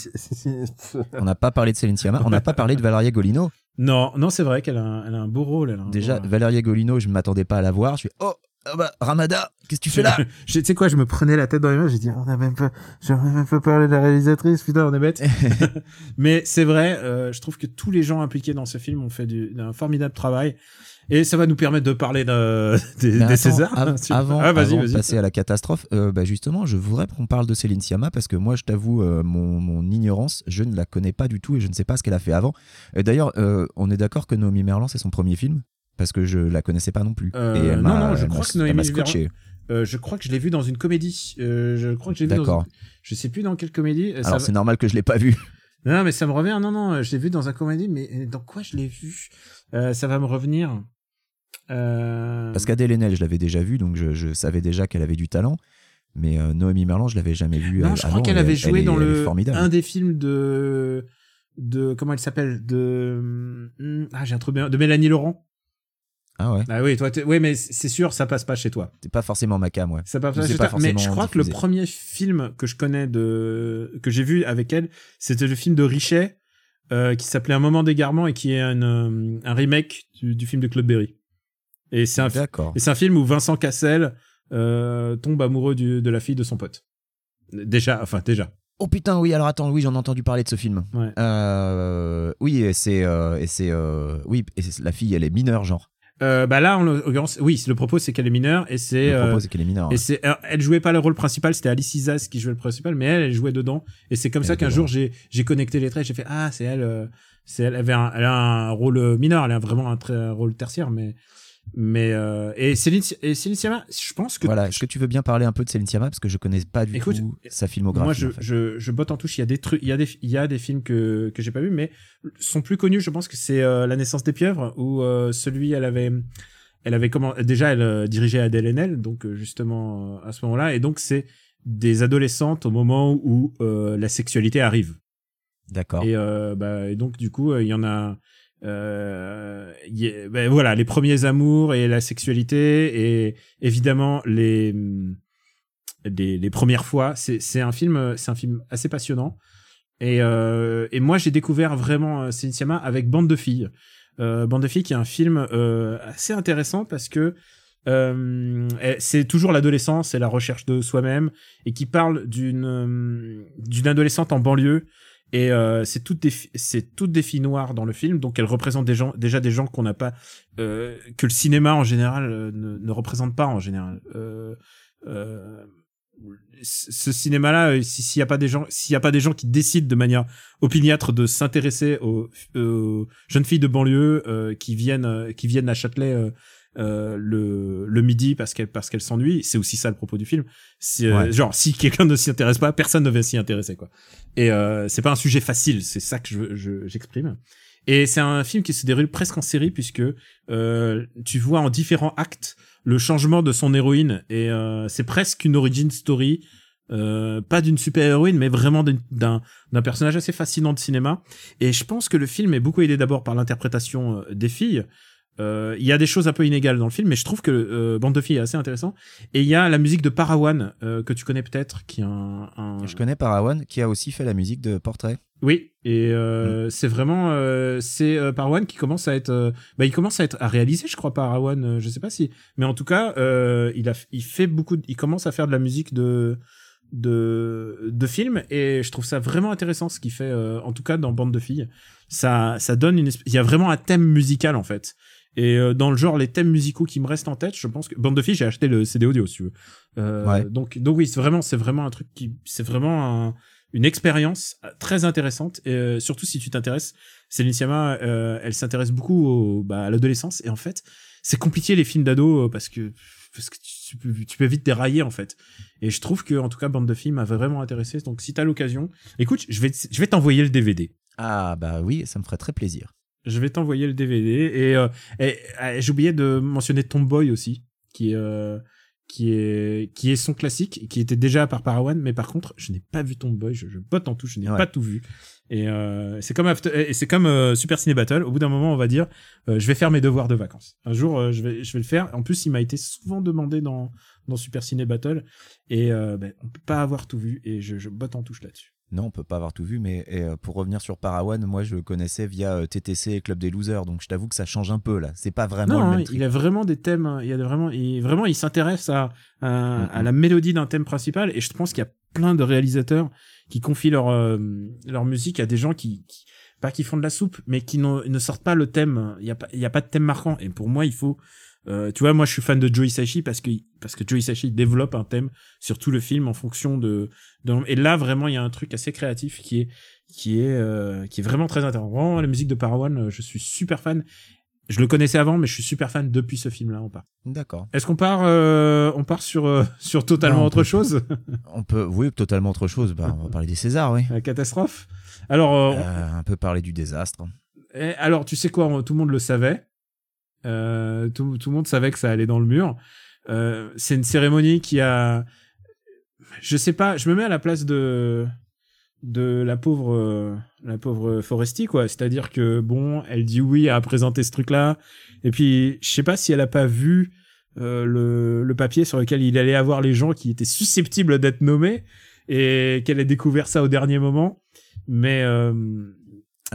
On n'a pas parlé de Céline Sciamma. On n'a pas parlé de Valeria Golino. non, non, c'est vrai qu'elle a, a un beau rôle. Elle a Déjà, beau- Valeria Golino, je ne m'attendais pas à la voir. Je suis oh, ah bah, Ramada, qu'est-ce que tu fais là? Tu sais quoi, je me prenais la tête dans les mains, j'ai dit, on a même pas, j'aurais même pas parlé de la réalisatrice, putain, on est bête. Mais c'est vrai, euh, je trouve que tous les gens impliqués dans ce film ont fait du, un formidable travail. Et ça va nous permettre de parler de, des, attends, Césars. av- Tu- avant, ah, avant de passer à la catastrophe, euh, bah justement, je voudrais qu'on parle de Céline Sciamma parce que moi, je t'avoue, euh, mon, mon ignorance, je ne la connais pas du tout et je ne sais pas ce qu'elle a fait avant. D'ailleurs, euh, on est d'accord que Naomi Merlan, c'est son premier film parce que je la connaissais pas non plus. Et elle non, non, je elle crois que Noémie. Euh, je crois que je l'ai vu dans une comédie. Euh, je crois que j'ai vu D'accord. Je sais plus dans quelle comédie. Euh, Alors, va- c'est normal que je l'ai pas vu. Non, mais ça me revient. Non, non, je l'ai vu dans un comédie, mais dans quoi je l'ai vu? Euh, Ça va me revenir. Euh... Parce qu'Adèle Haenel, je l'avais déjà vu, donc je, je savais déjà qu'elle avait du talent. Mais euh, Noémie Merlan, je l'avais jamais vu. Non, euh, je crois qu'elle avait joué elle est- dans le un des films de de comment elle s'appelle? De hum, ah j'ai un truc bien de Mélanie Laurent. Ah ouais, Ah oui, toi oui mais c'est sûr ça passe pas chez toi. c'est pas forcément ma cam, ouais. Ça passe pas chez pas toi. Mais je crois que le premier film que je connais de que j'ai vu avec elle, c'était le film de Richet euh, qui s'appelait Un moment d'égarement et qui est un euh, un remake du, du film de Claude Berry. Et c'est un D'accord. et c'est un film où Vincent Cassel euh, tombe amoureux du- de la fille de son pote. Déjà, enfin déjà. Oh putain, oui, alors attends, oui, j'en ai entendu parler de ce film. Ouais. Euh, oui, et c'est. euh, et c'est euh, oui, et c'est- la fille, elle est mineure, genre. Euh, bah là, en l'occurrence, oui, le propos c'est qu'elle est mineure et c'est Le euh, propos, c'est qu'elle est mineure. et c'est alors, elle jouait pas le rôle principal, c'était Alice Isas qui jouait le principal, mais elle, elle jouait dedans et c'est comme Elle ça qu'un jour j'ai j'ai connecté les traits, j'ai fait ah c'est elle, euh, c'est elle, elle avait un, elle a un rôle euh, mineur, elle a vraiment un, un rôle tertiaire, mais mais euh, et Céline et Céline Sciamma, je pense que Voilà, est-ce que tu veux bien parler un peu de Céline Sciamma? Parce que je connais pas du Écoute, tout sa filmographie. Moi, je, en fait. je, je botte en touche. Il y a des trucs, il y a des, il y a des films que, que j'ai pas vus, mais sont plus connus. Je pense que c'est euh, La naissance des pieuvres, où euh, celui, elle avait, elle avait comment, déjà, elle dirigeait Adèle Haenel, donc justement à ce moment-là, et donc c'est des adolescentes au moment où la sexualité arrive. D'accord. Et, bah, et donc du coup, il y en a. Euh, ben, voilà, les premiers amours et la sexualité et évidemment les les, les premières fois. C'est un film, c'est un film assez passionnant. Et euh, et moi j'ai découvert vraiment euh, Sciamma avec Bande de filles. Euh, Bande de filles qui est un film euh, assez intéressant parce que euh, c'est toujours l'adolescence et la recherche de soi-même et qui parle d'une euh, d'une adolescente en banlieue et euh, c'est toutes des c'est toutes des filles noires dans le film donc elles représentent des gens déjà des gens qu'on n'a pas euh, que le cinéma en général euh, ne, ne représente pas en général. Euh, euh, ce cinéma là s'il y a pas des gens s'il y a pas des gens qui décident de manière opiniâtre de s'intéresser aux, aux jeunes filles de banlieue qui viennent qui viennent à Châtelet euh, le, le midi parce qu'elle parce qu'elle s'ennuie. C'est aussi ça le propos du film. C'est euh, Ouais. genre si quelqu'un ne s'y intéresse pas personne ne va s'y intéresser quoi. Et euh, c'est pas un sujet facile. C'est ça que je j'exprime. Et c'est un film qui se déroule presque en série puisque euh, tu vois en différents actes le changement de son héroïne. Et euh, c'est presque une origin story euh, pas d'une super héroïne mais vraiment d'un d'un personnage assez fascinant de cinéma. Et je pense que le film est beaucoup aidé d'abord par l'interprétation des filles euh, il y a des choses un peu inégales dans le film mais je trouve que euh, Bande de filles est assez intéressant. Et il y a la musique de Parawan euh, que tu connais peut-être qui est un, un... Je connais Parawan qui a aussi fait la musique de Portrait. Oui, et euh, c'est vraiment euh, c'est Parawan qui commence à être bah il commence à être à réaliser je crois Parawan euh, je sais pas si mais en tout cas euh, il a il fait beaucoup de- il commence à faire de la musique de de de films et je trouve ça vraiment intéressant ce qu'il fait euh, en tout cas dans Bande de filles. Ça ça donne une il y a vraiment un thème musical en fait Et euh, dans le genre, les thèmes musicaux qui me restent en tête, je pense que Bande de filles, j'ai acheté le CD audio, si tu veux. Euh, Ouais. Donc, donc oui, c'est vraiment, c'est vraiment un truc qui, c'est vraiment un- une expérience très intéressante. Et euh, surtout si tu t'intéresses, Céline Sciamma, euh, elle s'intéresse beaucoup au, bah, à l'adolescence. Et en fait, c'est compliqué les films d'ado euh, parce que parce que tu peux, tu peux vite dérailler en fait. Et je trouve que en tout cas, Bande de filles m'a vraiment intéressé. Donc si t'as l'occasion, écoute, je vais je vais t'envoyer le DVD. Ah bah oui, ça me ferait très plaisir. Je vais t'envoyer le DVD et, euh, et, euh, j'ai oublié de mentionner Tomboy aussi, qui est euh, qui est qui est son classique, qui était déjà par Parawan, mais par contre, je n'ai pas vu Tomboy, je, je botte en touche, je n'ai Ouais. pas tout vu. Et euh, c'est comme After- et c'est comme euh, Super Ciné Battle. Au bout d'un moment, on va dire, euh, je vais faire mes devoirs de vacances. Un jour, je vais je vais le faire. En plus, il m'a été souvent demandé dans dans Super Ciné Battle et euh, ben, on peut pas avoir tout vu et je, je botte en touche là-dessus. Non, on peut pas avoir tout vu, mais et, euh, pour revenir sur Parawan, moi je le connaissais via euh, TTC et Club des Losers, donc je t'avoue que ça change un peu là. C'est pas vraiment non, le hein, même truc. il a vraiment des thèmes. hein, Il y a de- vraiment, il, vraiment, il s'intéresse à, à, à la mélodie d'un thème principal. Et je pense qu'il y a plein de réalisateurs qui confient leur euh, leur musique à des gens qui, qui pas qui font de la soupe, mais qui ne sortent pas le thème. Il y a pas, il y a pas de thème marquant. Et pour moi, il faut. Euh, tu vois, moi, je suis fan de Joe Hisaishi parce que parce que Joe Hisaishi développe un thème sur tout le film en fonction de. de et là, vraiment, il y a un truc assez créatif qui est qui est euh, qui est vraiment très intéressant. Vraiment, la musique de Parawan, euh, je suis super fan. Je le connaissais avant, mais je suis super fan depuis ce film-là. On part. D'accord. Est-ce qu'on part, euh, on part sur euh, sur totalement Non, on autre peut- chose, On peut, oui, totalement autre chose. Bah, on va parler des Césars, oui. la catastrophe. Alors, euh, Euh, un peu parler du désastre. eh, alors, tu sais quoi, on- tout le monde le savait. Euh, tout, tout le monde savait que ça allait dans le mur. Euh, c'est une cérémonie qui a, je sais pas, je me mets à la place de de la pauvre euh, la pauvre Foresti quoi. C'est-à-dire que bon, elle dit oui à présenter ce truc-là, et puis je sais pas si elle a pas vu le, le papier sur lequel il allait avoir les gens qui étaient susceptibles d'être nommés et qu'elle ait découvert ça au dernier moment. Mais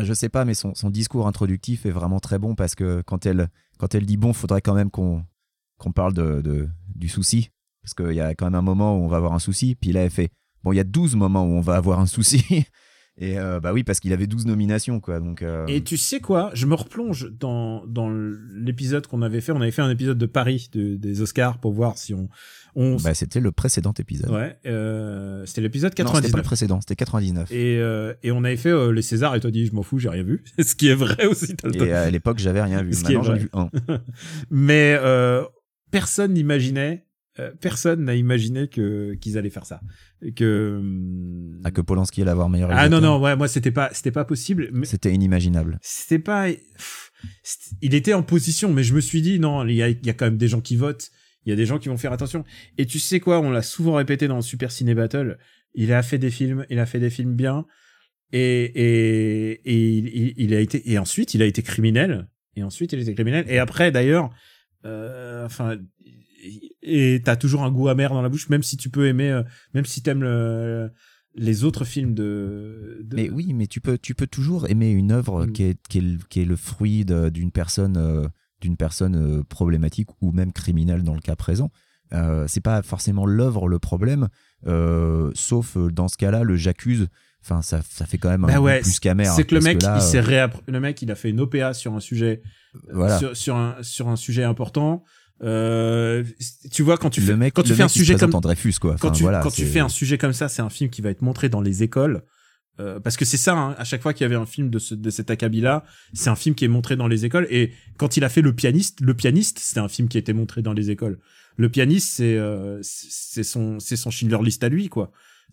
Je sais pas, mais son, discours introductif est vraiment très bon parce que quand elle, quand elle dit bon, faudrait quand même qu'on qu'on parle de, de- du souci. Parce qu'il y a quand même un moment où on va avoir un souci. Puis là, elle fait bon, il y a 12 moments où on va avoir un souci. Et euh, bah oui, parce qu'il avait 12 nominations, quoi. Donc, euh, Et tu sais quoi? Je me replonge dans, dans l'épisode qu'on avait fait. On avait fait un épisode de Paris de- des Oscars pour voir si on. on bah, c'était le précédent épisode. ouais, euh, c'était l'épisode Non, c'était pas le 99. précédent, c'était 99. Et, et, euh, et on avait fait euh, les Césars et toi dit je m'en fous, j'ai rien vu. Ce qui est vrai aussi. le temps. à l'époque, j'avais rien vu. Ce Maintenant, j'en ai vrai. vu un. Mais euh, personne n'imaginait. Euh, personne n'a imaginé que qu'ils allaient faire ça. Que. Ah, que Polanski allait avoir meilleur ah non non ouais moi c'était pas c'était pas possible. C'était inimaginable. c'était pas il était en position mais je me suis dit non il y a, il y a quand même des gens qui votent il y a des gens qui vont faire attention et tu sais quoi on l'a souvent répété dans Super Ciné Battle il a fait des films il a fait des films bien et et, et il, il- il a été et ensuite il a été criminel et ensuite il a été criminel et après d'ailleurs euh, enfin et t'as toujours un goût amer dans la bouche même si tu peux aimer euh, même si t'aimes le, les autres films de, de Mais oui, mais tu peux, tu peux toujours aimer une œuvre Mm. qui, est, qui, est, le- qui est le fruit d'une personne, euh, d'une personne euh, problématique ou même criminelle dans le cas présent. Euh, c'est pas forcément l'œuvre le problème, euh, sauf euh, dans ce cas-là, le j'accuse. Enfin, ça, ça fait quand même un Bah goût ouais, plus qu'amer. C'est que le mec, là, il s'est euh, réappr- le mec, il a fait une OPA sur un sujet, voilà. sur, sur un sur un sujet important. Euh, tu vois quand tu fais mec, quand tu fais un sujet comme Dreyfus, quoi. quand tu voilà, quand tu c'est- fais un sujet comme ça, c'est un film qui va être montré dans les écoles. Euh, parce que c'est ça, hein, à chaque fois qu'il y avait un film de, ce, de cet acabit-là, c'est un film qui est montré dans les écoles. Et quand il a fait Le Pianiste, Le Pianiste, c'était un film qui a été montré dans les écoles. Le Pianiste, c'est euh, c'est son c'est son Schindler List à lui, quoi.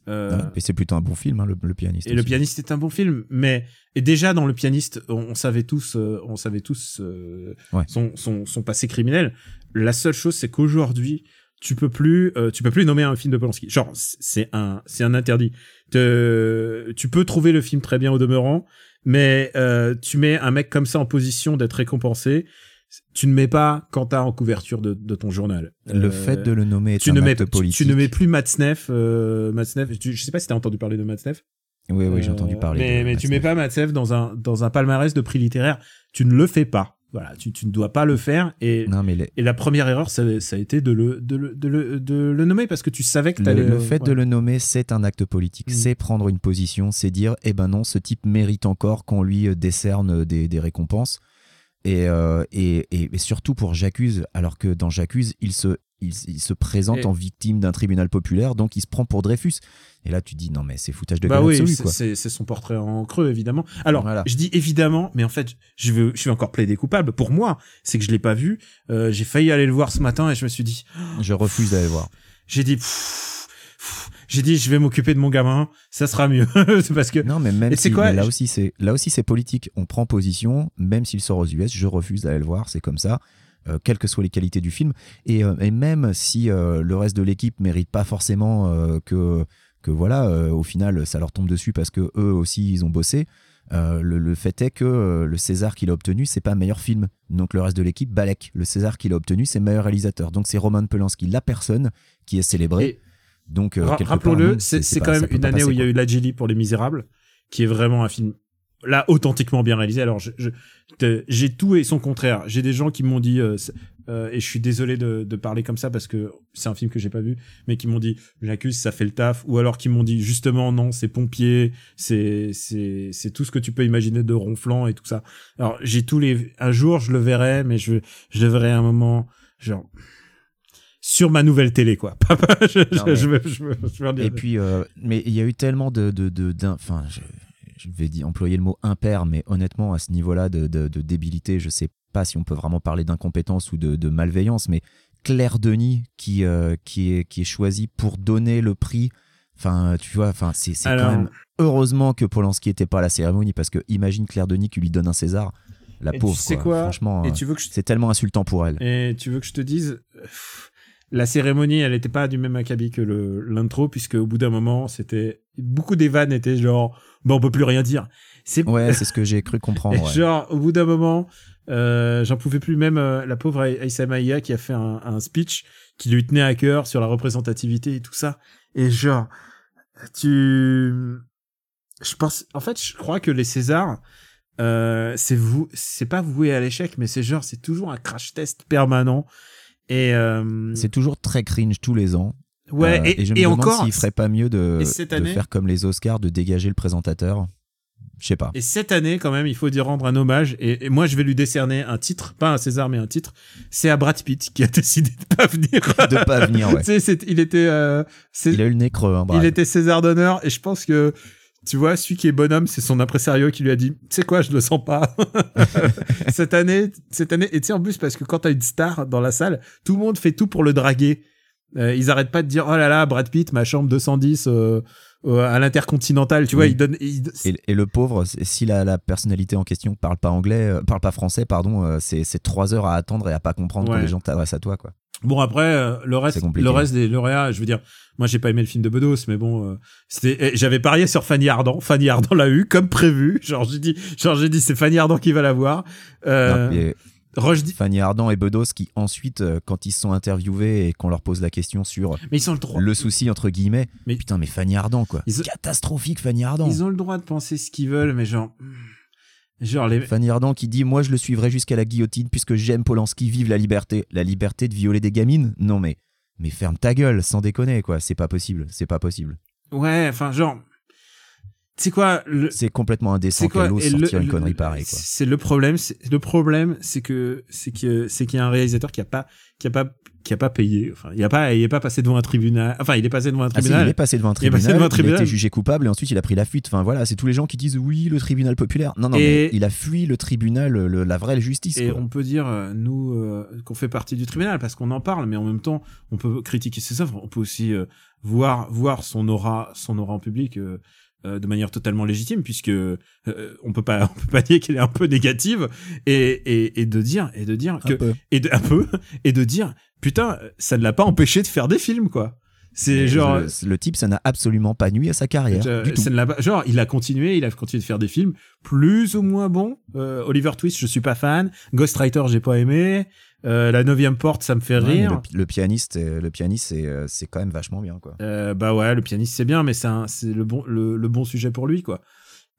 Euh, et c'est plutôt un bon film, hein, le, le pianiste. et le pianiste est un bon film, mais et déjà dans le pianiste, on, on savait tous, euh, on savait tous euh, Ouais. son, son son passé criminel. La seule chose, c'est qu'aujourd'hui, tu peux plus, euh, tu peux plus nommer un film de Polanski. Genre, c'est un, c'est un interdit. Te- tu peux trouver le film très bien au demeurant, mais euh, tu mets un mec comme ça en position d'être récompensé. Tu ne mets pas Quentin en couverture de, de ton journal. Le Euh, fait de le nommer est tu un ne mets, acte tu, politique. tu ne mets plus Matt Sneff, euh, tu- je sais pas si t'as entendu parler de Matt Sneff. Oui, oui, j'ai Euh, entendu parler. Mais, de mais tu mets pas Matsev dans un, dans un palmarès de prix littéraire. Tu ne le fais pas. Voilà, tu, tu ne dois pas le faire. Et, Non, mais les- et la première erreur, ça, ça a été de le, de, le, de, le, de le nommer parce que tu savais que Le, t'allais... le fait de le nommer, c'est un acte politique. Mm. C'est prendre une position, c'est dire, eh ben non, ce type mérite encore qu'on lui euh, décerne des, des récompenses. Et, euh, et, et, et surtout pour J'accuse, alors que dans J'accuse, il se, il, il se présente Et- en victime d'un tribunal populaire, donc il se prend pour Dreyfus. Et là, tu dis non, mais c'est foutage de Bah gueule oui, absolu, c'est- quoi. c'est c'est son portrait en creux, évidemment. Alors, Voilà. je dis évidemment, mais en fait, je veux, je suis encore plaider coupable. Pour moi, c'est que je l'ai pas vu. Euh, j'ai failli aller le voir ce matin et je me suis dit, Je refuse d'aller voir. j'ai dit, j'ai dit, je vais m'occuper de mon gamin, ça sera mieux. parce que Non, mais même Et si, quoi, mais là je- aussi, c'est là aussi c'est politique. On prend position, même s'il sort aux US, je refuse d'aller le voir. C'est comme ça. Euh, quelles que soient les qualités du film, et, euh, et même si euh, le reste de l'équipe mérite pas forcément que, que voilà, au final, ça leur tombe dessus parce que eux aussi ils ont bossé. euh, le, le fait est que euh, le César qu'il a obtenu, c'est pas meilleur film. Donc le reste de l'équipe, Balek. Le César qu'il a obtenu, c'est meilleur réalisateur. Donc c'est Roman Polanski, la personne qui est célébrée. Et- Donc euh, Rappelons-le, c'est quand même une année passer, où il y a eu La Gilly pour Les Misérables, qui est vraiment un film là authentiquement bien réalisé. Alors j'ai tout et son contraire. J'ai des gens qui m'ont dit euh, euh, et je suis désolé de, de parler comme ça parce que c'est un film que j'ai pas vu, mais qui m'ont dit j'accuse ça fait le taf, ou alors qui m'ont dit justement non c'est pompier, c'est c'est c'est tout ce que tu peux imaginer de ronflant et tout ça. Alors j'ai tous les un jour je le verrai, mais je je le verrai à un moment genre sur ma nouvelle télé quoi. Papa, je, Non, mais- je, je je dire Et puis, euh, mais il y a eu tellement de, de, de- enfin, je, vais dire, employer le mot impair, mais honnêtement, à ce niveau-là de, de, de débilité, je sais pas si on peut vraiment parler d'incompétence ou de, de malveillance, mais Claire Denis qui, euh, qui est, qui est choisie pour donner le prix. Enfin, tu vois, enfin, c'est, Alors- quand même heureusement que Polanski était pas à la cérémonie parce que imagine Claire Denis qui lui donne un César, la Et tu pauvre. sais quoi. quoi? Franchement, euh, je c'est tellement insultant pour elle. Et tu veux que je te dise, pff, la cérémonie, elle n'était pas du même acabit que le l'intro, puisque au bout d'un moment, c'était beaucoup des vannes étaient genre, bon, on peut plus rien dire. C'est Ouais, c'est ce que j'ai cru comprendre. ouais. genre au bout d'un moment, euh, j'en pouvais plus. Même euh, la pauvre Aïssa Maïa qui a fait un, un speech qui lui tenait à cœur sur la représentativité et tout ça. Et genre, tu, je pense, en fait, je crois que les Césars. Euh, c'est vous, c'est pas voué à l'échec, mais c'est genre, c'est toujours un crash test permanent. Et euh, C'est toujours très cringe tous les ans. ouais, Euh, et, je me et demande encore, s'il ferait pas mieux de, Et cette de année faire comme les Oscars, de dégager le présentateur. Je sais pas. Et cette année, quand même, il faut dire rendre un hommage. Et, et moi, je vais lui décerner un titre, pas un César, mais un titre. C'est à Brad Pitt qui a décidé de pas venir. De pas venir, ouais. Sais, c'est- il était, euh, Il a eu le nez creux, hein, Brad. il était César d'honneur. Et je pense que, tu vois, celui qui est bonhomme, c'est son impresario qui lui a dit, tu sais quoi, je le sens pas. cette année, cette année, et tu sais, en plus, parce que quand t'as une star dans la salle, tout le monde fait tout pour le draguer. Euh, ils arrêtent pas de dire, oh là là, Brad Pitt, ma chambre 210, euh, euh, à l'intercontinental, tu vois, il donne, il- Et, et le pauvre, si la, la personnalité en question parle pas anglais, parle pas français, pardon, c'est c'est trois heures à attendre et à pas comprendre Ouais. quand les gens t'adressent à toi, quoi. Bon après euh, le reste le reste des lauréats, je veux dire, moi j'ai pas aimé le film de Bedos, mais bon, euh, c'était eh, j'avais parié sur Fanny Ardant, Fanny Ardant l'a eu comme prévu. Genre j'ai dit, genre j'ai dit c'est Fanny Ardant qui va l'avoir. Euh, Non, Roche dit, Fanny Ardant et Bedos qui ensuite, euh, quand ils sont interviewés et qu'on leur pose la question sur mais ils ont le droit. le souci entre guillemets, Mais- putain, mais Fanny Ardant, quoi. Ils- Catastrophique, Fanny Ardant. Ils ont le droit de penser ce qu'ils veulent, mais genre, hmm, genre les. Fanny Ardant qui dit Moi, je le suivrai jusqu'à la guillotine puisque j'aime Polanski, vive la liberté. La liberté de violer des gamines? Non, mais, mais ferme ta gueule, sans déconner, quoi. C'est pas possible, c'est pas possible. Ouais, enfin genre, c'est quoi le. C'est complètement indécent qu'elle ose et le- sortir une connerie pareille. C'est le problème. c'est- Le problème, c'est que c'est que c'est qu'il y a un réalisateur qui a pas qui a pas qui a pas payé. Enfin, il a pas il est pas passé devant un tribunal. Enfin, il est passé devant un Ah si, tribunal. il est passé devant un Il est passé tribunal, devant un il a tribunal. été jugé coupable et ensuite il a pris la fuite. Enfin voilà, c'est tous les gens qui disent oui, le tribunal populaire. Non, non, Et- mais il a fui le tribunal, le- la vraie justice. Et quoi. on peut dire, euh, nous, euh, qu'on fait partie du tribunal parce qu'on en parle, mais en même temps, on peut critiquer ses œuvres. On peut aussi euh, voir, voir son aura, son aura en public euh, euh, de manière totalement légitime, puisque euh, on peut pas, on peut pas dire qu'elle est un peu négative, et, et, et de dire, et de dire Un que, peu. et de, un peu, et de dire, putain, ça ne l'a pas empêché de faire des films, quoi. C'est genre, je- le type, ça n'a absolument pas nuit à sa carrière. je- du tout. ça ne pas- genre, il a continué, il a continué de faire des films plus ou moins bons. Euh, Oliver Twist, je suis pas fan. Ghostwriter, j'ai pas aimé. Euh, la neuvième porte, ça me fait Ouais, rire. le, le pianiste, euh, le pianiste, c'est euh, c'est quand même vachement bien, quoi. Euh, bah ouais, le pianiste c'est bien, mais c'est le bon le, le bon sujet pour lui quoi.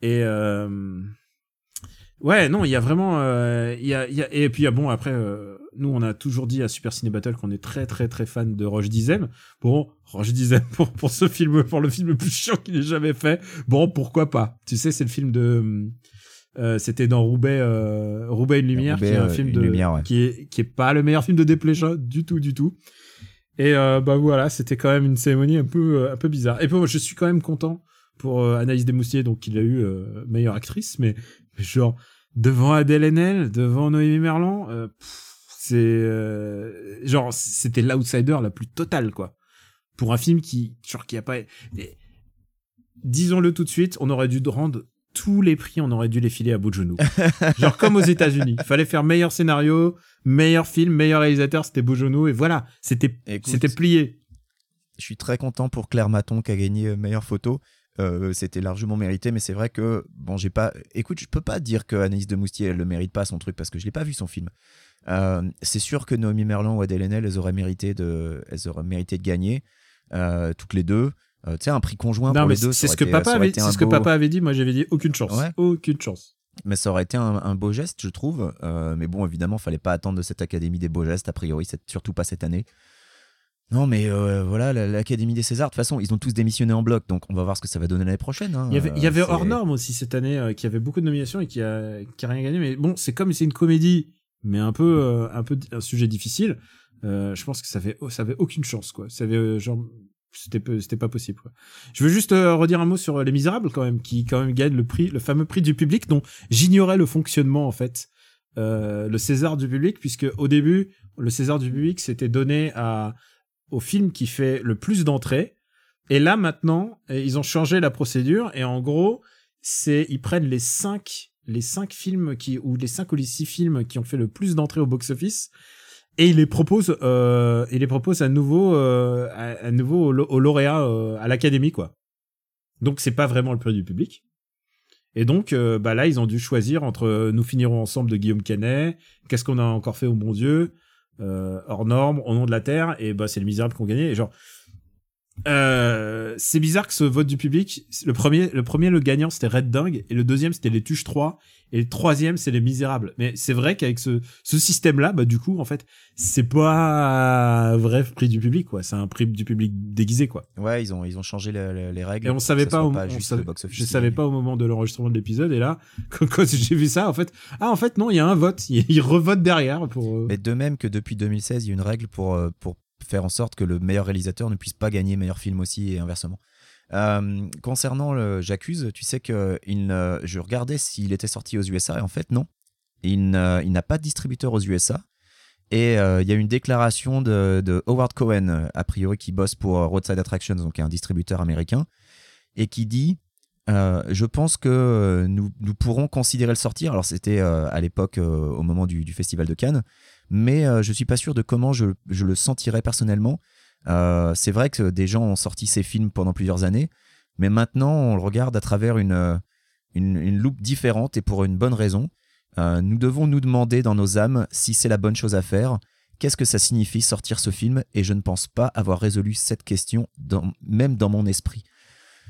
Et euh, ouais, non, il y a vraiment, euh, il y a, y a et puis il y a bon après, euh, nous on a toujours dit à Super Ciné Battle qu'on est très très très fan de Roche Dizem. Bon, Roche Dizem pour pour ce film, pour le film le plus chiant qu'il ait jamais fait. Bon, pourquoi pas? Tu sais, c'est le film de Euh, C'était dans Roubaix, euh, Roubaix une lumière, Roubaix, qui est un euh, film de, lumière, ouais. qui est qui est pas le meilleur film de Desplechin du tout, du tout. Et euh, bah voilà, c'était quand même une cérémonie un peu euh, un peu bizarre. Et puis moi, je suis quand même content pour euh, Anaïs Desmoustiers, donc il a eu euh, meilleure actrice, mais mais genre devant Adèle Haenel, devant Noémie Merlan, euh, c'est euh, genre c'était l'outsider la plus totale quoi. Pour un film qui genre qui a pas disons-le tout de suite, on aurait dû rendre tous les prix, on aurait dû les filer à bout de genou. genre comme aux États-Unis, fallait faire meilleur scénario, meilleur film, meilleur réalisateur, c'était bout de genou et voilà, c'était c'était plié. Je suis très content pour Claire Maton qui a gagné euh, meilleure photo. Euh, C'était largement mérité, mais c'est vrai que bon, j'ai pas. Écoute, je peux pas dire que Anaïs de Moustier elle le mérite pas son truc parce que je l'ai pas vu son film. Euh, c'est sûr que Naomi Merlan ou Adèle Haenel, elles auraient mérité de, elles auraient mérité de gagner euh, toutes les deux. Euh, tu sais, un prix conjoint Non pour les deux. c'est ce que été- papa avait, c'est ce que papa avait dit. Moi j'avais dit aucune chance, Ouais. aucune chance. Mais ça aurait été un, un beau geste, je trouve. Euh, mais bon, évidemment, fallait pas attendre de cette académie des beaux gestes. A priori, c'est surtout pas cette année. Non, mais euh, voilà, la- l'Académie des Césars, de toute façon, ils ont tous démissionné en bloc, donc on va voir ce que ça va donner l'année prochaine. hein. Il y avait, il y avait c'est- hors norme aussi cette année, euh, qui avait beaucoup de nominations et qui a, qui a rien gagné. Mais bon, c'est comme c'est une comédie, mais un peu, un peu un sujet difficile. Je pense que ça avait, ça avait aucune chance, quoi. Ça avait genre, c'était, pas possible. Je veux juste euh, redire un mot sur euh, Les Misérables quand même, qui quand même gagne le prix, le fameux prix du public, dont j'ignorais le fonctionnement en fait. Euh, le César du public, puisque au début, le César du public c'était donné à au film qui fait le plus d'entrées. Et là maintenant, ils ont changé la procédure et en gros, c'est ils prennent les cinq les cinq films qui ou les cinq ou les six films qui ont fait le plus d'entrées au box office et ils les proposent euh, ils les proposent à nouveau euh, à, à nouveau au, euh, à l'académie quoi. Donc c'est pas vraiment le prix du public. Et donc euh, bah là ils ont dû choisir entre euh, Nous finirons ensemble de Guillaume Canet, Qu'est-ce qu'on a encore fait au bon Dieu, euh, hors norme, au nom de la terre, et bah c'est les Misérables gagné. Et genre, euh, c'est bizarre que ce vote du public, le premier, le premier, le gagnant, c'était Red Dingue, et le deuxième, c'était les Tuches 3, et le troisième, c'est les Misérables. Mais c'est vrai qu'avec ce, ce système-là, bah du coup, en fait, c'est pas un vrai prix du public, quoi. C'est un prix du public déguisé, quoi. Ouais, ils ont, ils ont changé les, les- les règles. Et on savait pas, au- pas on savait- je savais pas au moment de l'enregistrement de l'épisode, et là, quand, quand j'ai vu ça, en fait, ah, en fait, non, il y a un vote, ils ils revotent derrière pour. euh, Mais de même que depuis 2016, il y a une règle pour, euh, pour faire en sorte que le meilleur réalisateur ne puisse pas gagner meilleur film aussi et inversement. Euh, concernant le J'accuse, tu sais que je regardais s'il était sorti aux USA et en fait non. Il n'a pas de distributeur aux USA. Et euh, il y a une déclaration de, Howard Cohen, a priori qui bosse pour euh, Roadside Attractions, donc un distributeur américain, et qui dit Je pense que nous, pourrons considérer le sortir. Alors, c'était à l'époque, au moment du Festival de Cannes, mais euh, je suis pas sûr de comment je, je le sentirais personnellement. Euh, c'est vrai que des gens ont sorti ces films pendant plusieurs années, mais maintenant on le regarde à travers une, euh, loupe différente et pour une bonne raison. Nous devons nous demander dans nos âmes si c'est la bonne chose à faire. Qu'est-ce que ça signifie sortir ce film? Et je ne pense pas avoir résolu cette question, même dans mon esprit.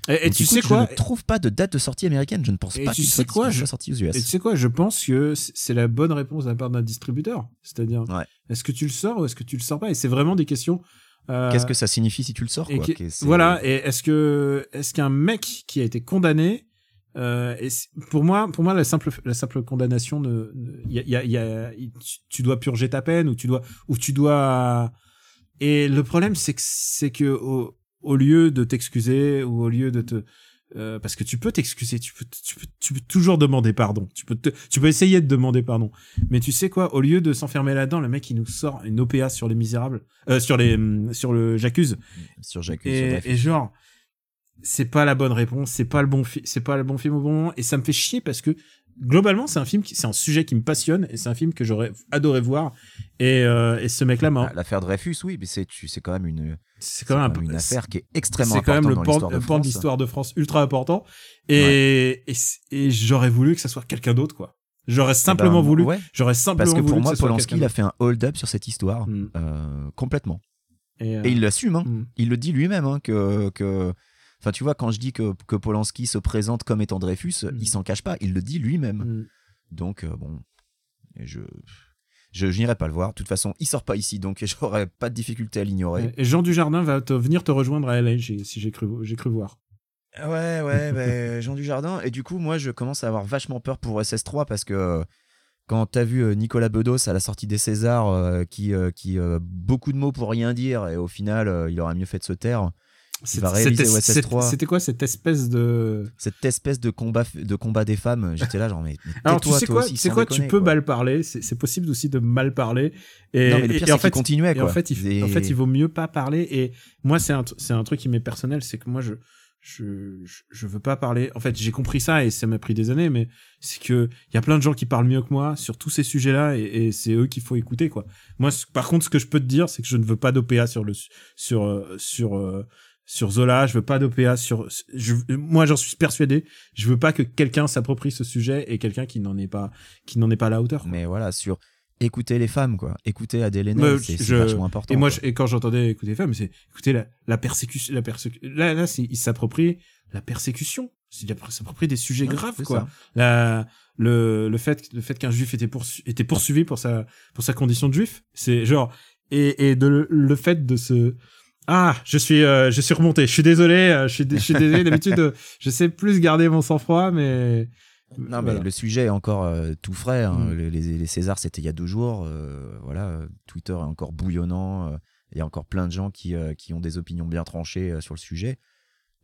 Et, tu sais quoi Je ne trouve pas de date de sortie américaine. Je ne pense Et pas tu qu'il soit, quoi, je- sorti aux US. Et tu sais quoi, je pense que c'est la bonne réponse de la part d'un distributeur. C'est-à-dire, Ouais. est-ce que tu le sors ou est-ce que tu le sors pas? Et c'est vraiment des questions. euh, Qu'est-ce que ça signifie si tu le sors quoi voilà. Et est-ce que est-ce qu'un mec qui a été condamné euh, et pour moi, pour moi, la simple la simple condamnation ne, y a, y a, y a- tu dois purger ta peine ou tu dois ou tu dois. Et le problème, c'est que c'est que au, au lieu de t'excuser ou au lieu de te euh, parce que tu peux t'excuser, tu peux, tu peux, tu peux toujours demander pardon. Tu peux, te- tu peux essayer de demander pardon. Mais tu sais quoi, au lieu de s'enfermer là-dedans, le mec il nous sort une OPA sur les Misérables, euh, sur les, hum, sur le j'accuse. sur J'accuse. Et, et genre, c'est pas la bonne réponse, c'est pas le bon, c'est pas le bon film au bon moment, et ça me fait chier parce que globalement c'est un film, qui- c'est un sujet qui me passionne et c'est un film que j'aurais adoré voir. Et, euh, et ce mec-là, m'a- L'affaire Dreyfus, oui, mais c'est c'est quand même une, c'est quand même, quand un même peu- une affaire qui est extrêmement c'est quand même le pan, de l'histoire de France ultra important et et, j'aurais voulu que ça soit quelqu'un d'autre quoi j'aurais simplement Eh ben, voulu ouais, j'aurais simplement parce que pour moi, Polanski, il a fait un hold-up sur cette histoire. Mm. euh, complètement. et, euh, Et il l'assume, hein. mm. il le dit lui-même, hein, que, que... Enfin, tu vois, quand je dis que, que Polanski se présente comme étant Dreyfus, Mm. il s'en cache pas, il le dit lui-même. Mm. Donc, euh, bon, je... Je, je n'irai pas le voir. De toute façon, il sort pas ici, donc j'aurais pas de difficulté à l'ignorer. et Jean Dujardin va te, venir te rejoindre à LA si j'ai cru voir Ouais, ouais, bah, Jean Dujardin. Et du coup, moi, je commence à avoir vachement peur pour SS3 parce que euh, quand t'as vu euh, Nicolas Bedos à la sortie des Césars, euh, qui, euh, qui euh, beaucoup de mots pour rien dire, et au final, il aurait mieux fait de se taire. Il C'était- OSS c'était- 3. C'était quoi cette espèce de. Cette espèce de combat, de combat des femmes, j'étais là, genre, mais, mais Alors tu sais quoi, aussi, tu sais quoi, tu peux quoi. mal parler. C'est possible aussi de mal parler. Et, Non, mais le pire, et en fait, continuait, Et quoi. en fait, il, Et- en fait, il vaut mieux pas parler. Et moi, c'est un, c'est un truc qui m'est personnel, c'est que moi, je, je, je, je veux pas parler. En fait, j'ai compris ça et ça m'a pris des années, mais c'est que il y a plein de gens qui parlent mieux que moi sur tous ces sujets-là et, et c'est eux qu'il faut écouter, quoi. Moi, par contre, ce que je peux te dire, c'est que je ne veux pas d'OPA sur le, sur, euh, sur, euh, sur Zola. Je veux pas d'OPA sur, je, moi, j'en suis persuadé. Je veux pas que quelqu'un s'approprie ce sujet et quelqu'un qui n'en est pas, qui n'en est pas à la hauteur. quoi. Mais voilà, sur écouter les femmes, quoi. Écouter Adèle Haenel, c'est vachement important. Et moi, je- et quand j'entendais écouter femmes, c'est écoutez la, la persécution, la persécu là, là, il s'approprie la persécution. Il s'approprie des sujets Ouais, graves, quoi. ça. La, le, le fait, le fait qu'un juif était poursu, était poursuivi pour sa, pour sa condition de juif, c'est genre, et, et de, le- le fait de se, ah, je suis, euh, je suis remonté. Je suis désolé, euh, je suis, dé- je suis désolé. D'habitude, euh, je sais plus garder mon sang-froid, mais Non, mais le sujet est encore euh, tout frais. hein. Mm. Les, les- les Césars, c'était il y a deux jours. euh, voilà, Twitter est encore bouillonnant. Il y a encore plein de gens qui, qui ont des opinions bien tranchées sur le sujet.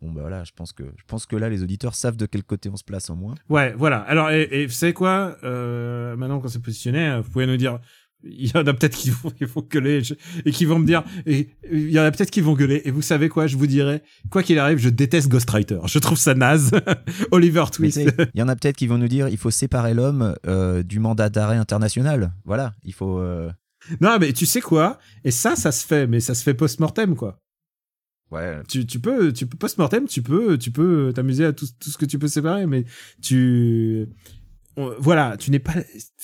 Bon, bah voilà, je pense, que, je pense que là, les auditeurs savent de quel côté on se place au moins. Ouais, voilà. Alors, et, et vous savez quoi Maintenant qu'on s'est positionné, vous pouvez nous dire. Il y en a peut-être qui vont, qui vont gueuler je- et qui vont me dire. Et il y en a peut-être qui vont gueuler. Et vous savez quoi Je vous dirai. Quoi qu'il arrive, je déteste Ghostwriter. Je trouve ça naze. Oliver Twist. Il y en a peut-être qui vont nous dire il faut séparer l'homme euh, du mandat d'arrêt international. Voilà, il faut. euh, non, mais tu sais quoi Et ça, ça se fait, mais ça se fait post-mortem, quoi. Ouais, Tu, tu peux, tu peux post-mortem, tu peux, tu peux t'amuser à tout, tout ce que tu peux séparer, mais tu, on- voilà, tu n'es pas,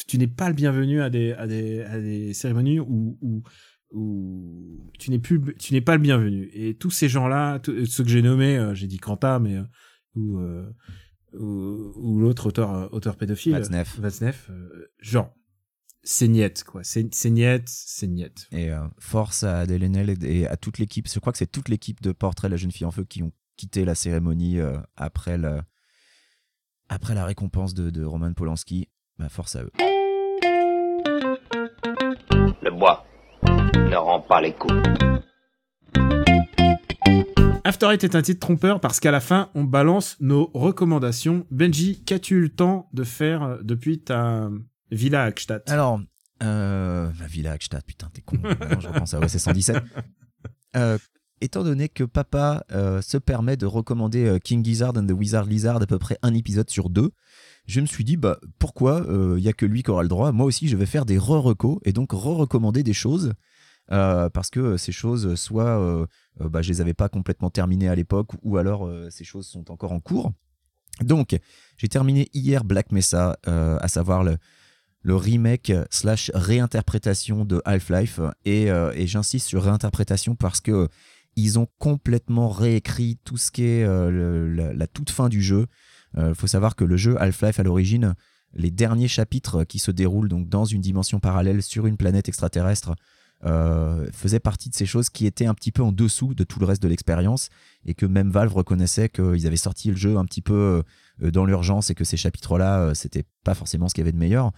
tu n'es pas le bienvenu à des, à des, à des cérémonies où, où, où tu n'es plus, tu n'es pas le bienvenu. Et tous ces gens-là, tous ceux que j'ai nommés, euh, j'ai dit Quanta, mais euh, ou, euh, ou, ou l'autre auteur, euh, auteur pédophile. Vatsneff, euh, genre, c'est niette, quoi. C'est, niette, c'est niette. Et euh, force à Adèle Haenel et, à toute l'équipe. Je crois que c'est toute l'équipe de Portrait de la jeune fille en feu qui ont quitté la cérémonie euh, après, le, après la récompense de, de Roman Polanski. Bah, force à eux. Le bois ne rend pas les coups. After Eight est un titre trompeur parce qu'à la fin, on balance nos recommandations. Benji, qu'as-tu eu le temps de faire euh, depuis ta villa à Gstaad Alors, euh, la Villa Hackstatt, putain, t'es con. Je repense à OSS 117. Euh, étant donné que papa euh, se permet de recommander euh, King Gizzard and the Wizard Lizard à peu près un épisode sur deux, je me suis dit, bah, pourquoi il y a que lui qui aura le droit? Moi aussi, je vais faire des re-recos et donc re-recommander des choses. euh, parce que ces choses, soit euh, euh, bah, je les avais pas complètement terminées à l'époque, ou alors euh, ces choses sont encore en cours. Donc, j'ai terminé hier Black Mesa, euh, à savoir le, remake slash réinterprétation de Half-Life euh, et j'insiste sur réinterprétation parce que ils ont complètement réécrit tout ce qui est euh, la, toute fin du jeu. Il faut savoir que le jeu Half-Life à l'origine, les derniers chapitres qui se déroulent donc dans une dimension parallèle sur une planète extraterrestre euh, faisaient partie de ces choses qui étaient un petit peu en dessous de tout le reste de l'expérience et que même Valve reconnaissait qu'ils avaient sorti le jeu un petit peu euh, dans l'urgence et que ces chapitres-là, euh, c'était pas forcément ce qu'il y avait de meilleur.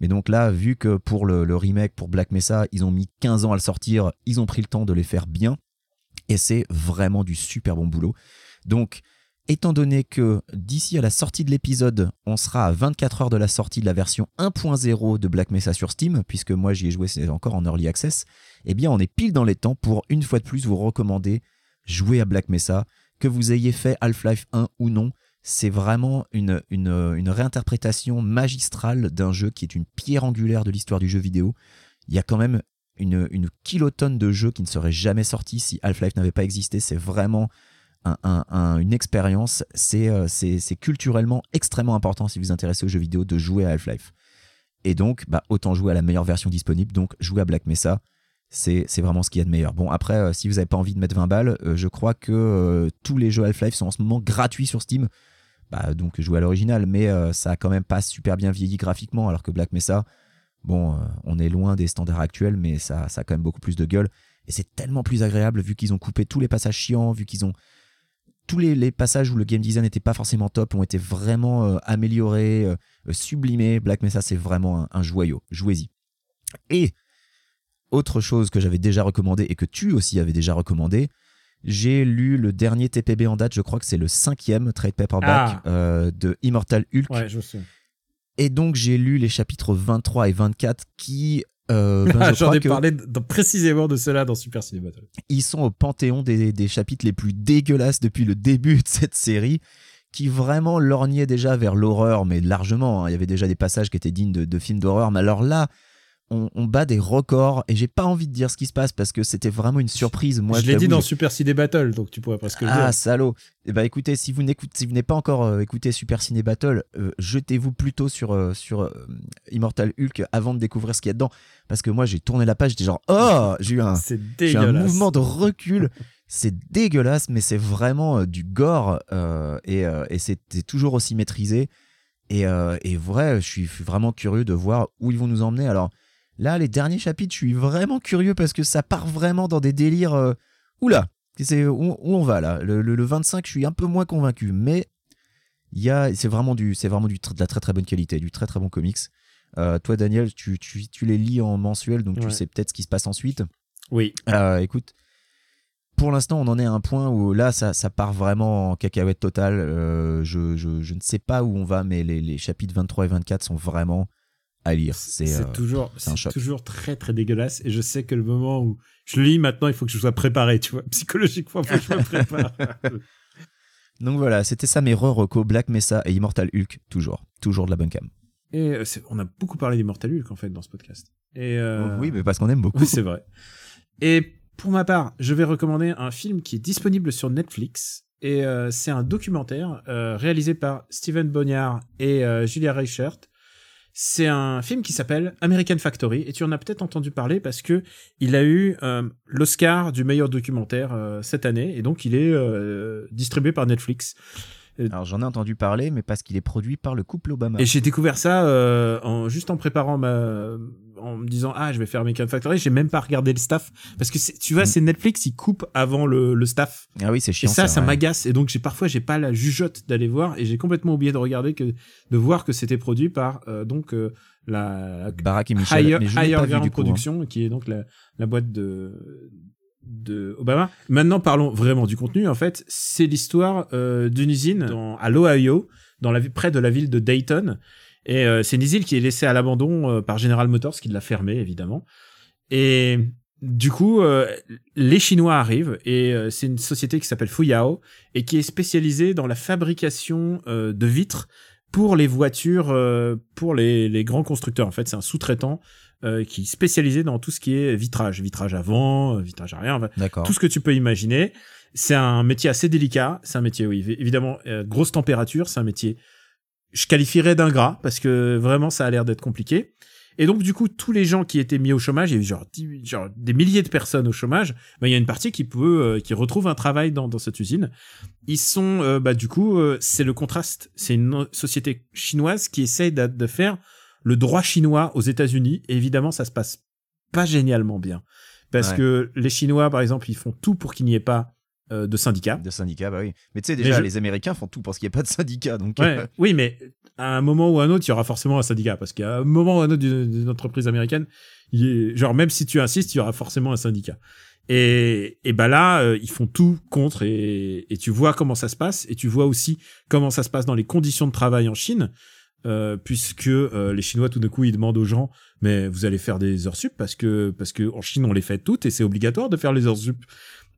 Mais donc là, vu que pour le, le remake, pour Black Mesa, ils ont mis 15 ans à le sortir, ils ont pris le temps de les faire bien. Et c'est vraiment du super bon boulot. Donc, étant donné que d'ici à la sortie de l'épisode, on sera à 24 heures de la sortie de la version 1.0 de Black Mesa sur Steam, puisque moi j'y ai joué, c'est encore en early access, eh bien on est pile dans les temps pour une fois de plus vous recommander jouer à Black Mesa, que vous ayez fait Half-Life 1 ou non. C'est vraiment une, une, une réinterprétation magistrale d'un jeu qui est une pierre angulaire de l'histoire du jeu vidéo. Il y a quand même une, kilotonne de jeux qui ne seraient jamais sortis si Half-Life n'avait pas existé. C'est vraiment un- un- un- une expérience. C'est euh, c'est- culturellement extrêmement important si vous vous intéressez aux jeux vidéo de jouer à Half-Life. Et donc, bah, autant jouer à la meilleure version disponible. Donc, jouer à Black Mesa, c'est vraiment ce qu'il y a de meilleur. Bon, après, euh, si vous n'avez pas envie de mettre 20 balles, euh, je crois que tous les jeux Half-Life sont en ce moment gratuits sur Steam. Bah, donc, jouer à l'original, mais ça a quand même pas super bien vieilli graphiquement, alors que Black Mesa, bon, euh, on est loin des standards actuels, mais ça, ça a quand même beaucoup plus de gueule. Et c'est tellement plus agréable vu qu'ils ont coupé tous les passages chiants, vu qu'ils ont tous les, les passages où le game design n'était pas forcément top ont été vraiment euh, améliorés, euh, sublimés. Black Mesa, c'est vraiment un, un joyau. Jouez-y. Et autre chose que j'avais déjà recommandé et que tu aussi avais déjà recommandé, j'ai lu le dernier TPB en date, je crois que c'est le cinquième trade paperback Ah. euh, de Immortal Hulk. Ouais, je sais. Et donc j'ai lu les chapitres 23 et 24 qui, euh, ben, je J'en crois ai parlé précisément de cela dans Super Ciné Battle. ils sont au panthéon des, des chapitres les plus dégueulasses depuis le début de cette série, qui vraiment lorgnaient déjà vers l'horreur, mais largement. hein. Il y avait déjà des passages qui étaient dignes de, de films d'horreur, mais alors là, on, on bat des records, et j'ai pas envie de dire ce qui se passe parce que c'était vraiment une surprise. Moi, je l'ai dit dans Super Ciné Battle, donc tu pourrais presque le Ah, dire. salaud Eh ben écoutez, si vous n'écoutez, si vous n'avez pas encore euh, écouté Super Ciné Battle, euh, jetez-vous plutôt sur, euh, sur Immortal Hulk avant de découvrir ce qu'il y a dedans. Parce que moi, j'ai tourné la page, j'étais genre, oh J'ai eu un, un mouvement de recul. C'est dégueulasse, mais c'est vraiment du gore et, et c'est c'est toujours aussi maîtrisé. Et, et vrai, je suis, je suis vraiment curieux de voir où ils vont nous emmener. Alors là, les derniers chapitres, je suis vraiment curieux parce que ça part vraiment dans des délires. euh, oula, c'est où, où on va là? Le, le- le 25, je suis un peu moins convaincu, mais il c'est vraiment du, c'est vraiment du, de la très très bonne qualité, du très très bon comics. Euh, toi, Daniel, tu, tu, tu les lis en mensuel, donc tu sais peut-être ce qui se passe ensuite. Oui. Euh, écoute, pour l'instant, on en est à un point où là, ça, ça part vraiment en cacahuète totale. Euh, je, je, je ne sais pas où on va, mais les, les chapitres 23 et 24 sont vraiment à lire. C'est euh, toujours, toujours très très dégueulasse. Et je sais que le moment où je le lis maintenant, il faut que je sois préparé, tu vois. Psychologiquement, il faut que je me prépare. Donc voilà, c'était ça mes re-reco, Black Mesa et Immortal Hulk, toujours. Toujours de la bonne cam. Et euh, on a beaucoup parlé d'Immortal Hulk en fait dans ce podcast. Et euh, Oui, mais parce qu'on aime beaucoup. Oui, c'est vrai. Et pour ma part, je vais recommander un film qui est disponible sur Netflix. Et euh, c'est un documentaire euh, réalisé par Steven Bonniard et Julia Reichert. C'est un film qui s'appelle American Factory et tu en as peut-être entendu parler parce que il a eu euh, l'Oscar du meilleur documentaire euh, cette année et donc il est euh, distribué par Netflix. Alors j'en ai entendu parler, mais parce qu'il est produit par le couple Obama. Et j'ai découvert ça en, juste en préparant ma, en me disant ah je vais faire American Factory. J'ai même pas regardé le staff parce que tu vois Mm. c'est Netflix ils coupent avant le, le staff. Ah oui, c'est Et chiant. ça ça ouais. m'agace et donc j'ai parfois j'ai pas la jugeote d'aller voir et j'ai complètement oublié de regarder que de voir que c'était produit par euh, donc euh, la Barack et Michel, Higher, mais je l'ai Higher pas vu Ground du coup. hein. Production qui est donc la, la boîte de de Obama. Maintenant parlons vraiment du contenu en fait, c'est l'histoire euh, d'une usine dans, à l'Ohio dans la près de la ville de Dayton et euh, c'est une usine qui est laissée à l'abandon euh, par General Motors qui l'a fermée évidemment. Et du coup, euh, les Chinois arrivent et euh, c'est une société qui s'appelle Fuyao et qui est spécialisée dans la fabrication euh, de vitres pour les voitures, euh, pour les, les grands constructeurs. En fait, c'est un sous-traitant euh, qui est spécialisé dans tout ce qui est vitrage, vitrage avant, vitrage arrière, enfin, tout ce que tu peux imaginer. C'est un métier assez délicat. C'est un métier, oui, évidemment, euh, grosse température. C'est un métier, je qualifierais d'ingrat parce que vraiment, ça a l'air d'être compliqué. Et donc, du coup, tous les gens qui étaient mis au chômage, il y a eu genre, genre des milliers de personnes au chômage, ben, il y a une partie qui peut, euh, qui retrouve un travail dans, dans cette usine. Ils sont, euh, bah, du coup, euh, c'est le contraste. C'est une société chinoise qui essaye de, de faire le droit chinois aux États-Unis. Et évidemment, ça se passe pas génialement bien. Parce Ouais. que les Chinois, par exemple, ils font tout pour qu'il n'y ait pas euh, de syndicats. De syndicats, bah oui. Mais tu sais, déjà, je- les Américains font tout pour qu'il n'y ait pas de syndicats. Donc, Ouais, euh, oui, mais à un moment ou à un autre, il y aura forcément un syndicat. Parce qu'à un moment ou à un autre d'une entreprise américaine, il est- genre, même si tu insistes, il y aura forcément un syndicat. Et, et bah là, euh, ils font tout contre et, et tu vois comment ça se passe et tu vois aussi comment ça se passe dans les conditions de travail en Chine, euh, puisque euh, les Chinois tout d'un coup ils demandent aux gens, mais vous allez faire des heures sup? parce que parce que en Chine on les fait toutes et c'est obligatoire de faire les heures sup.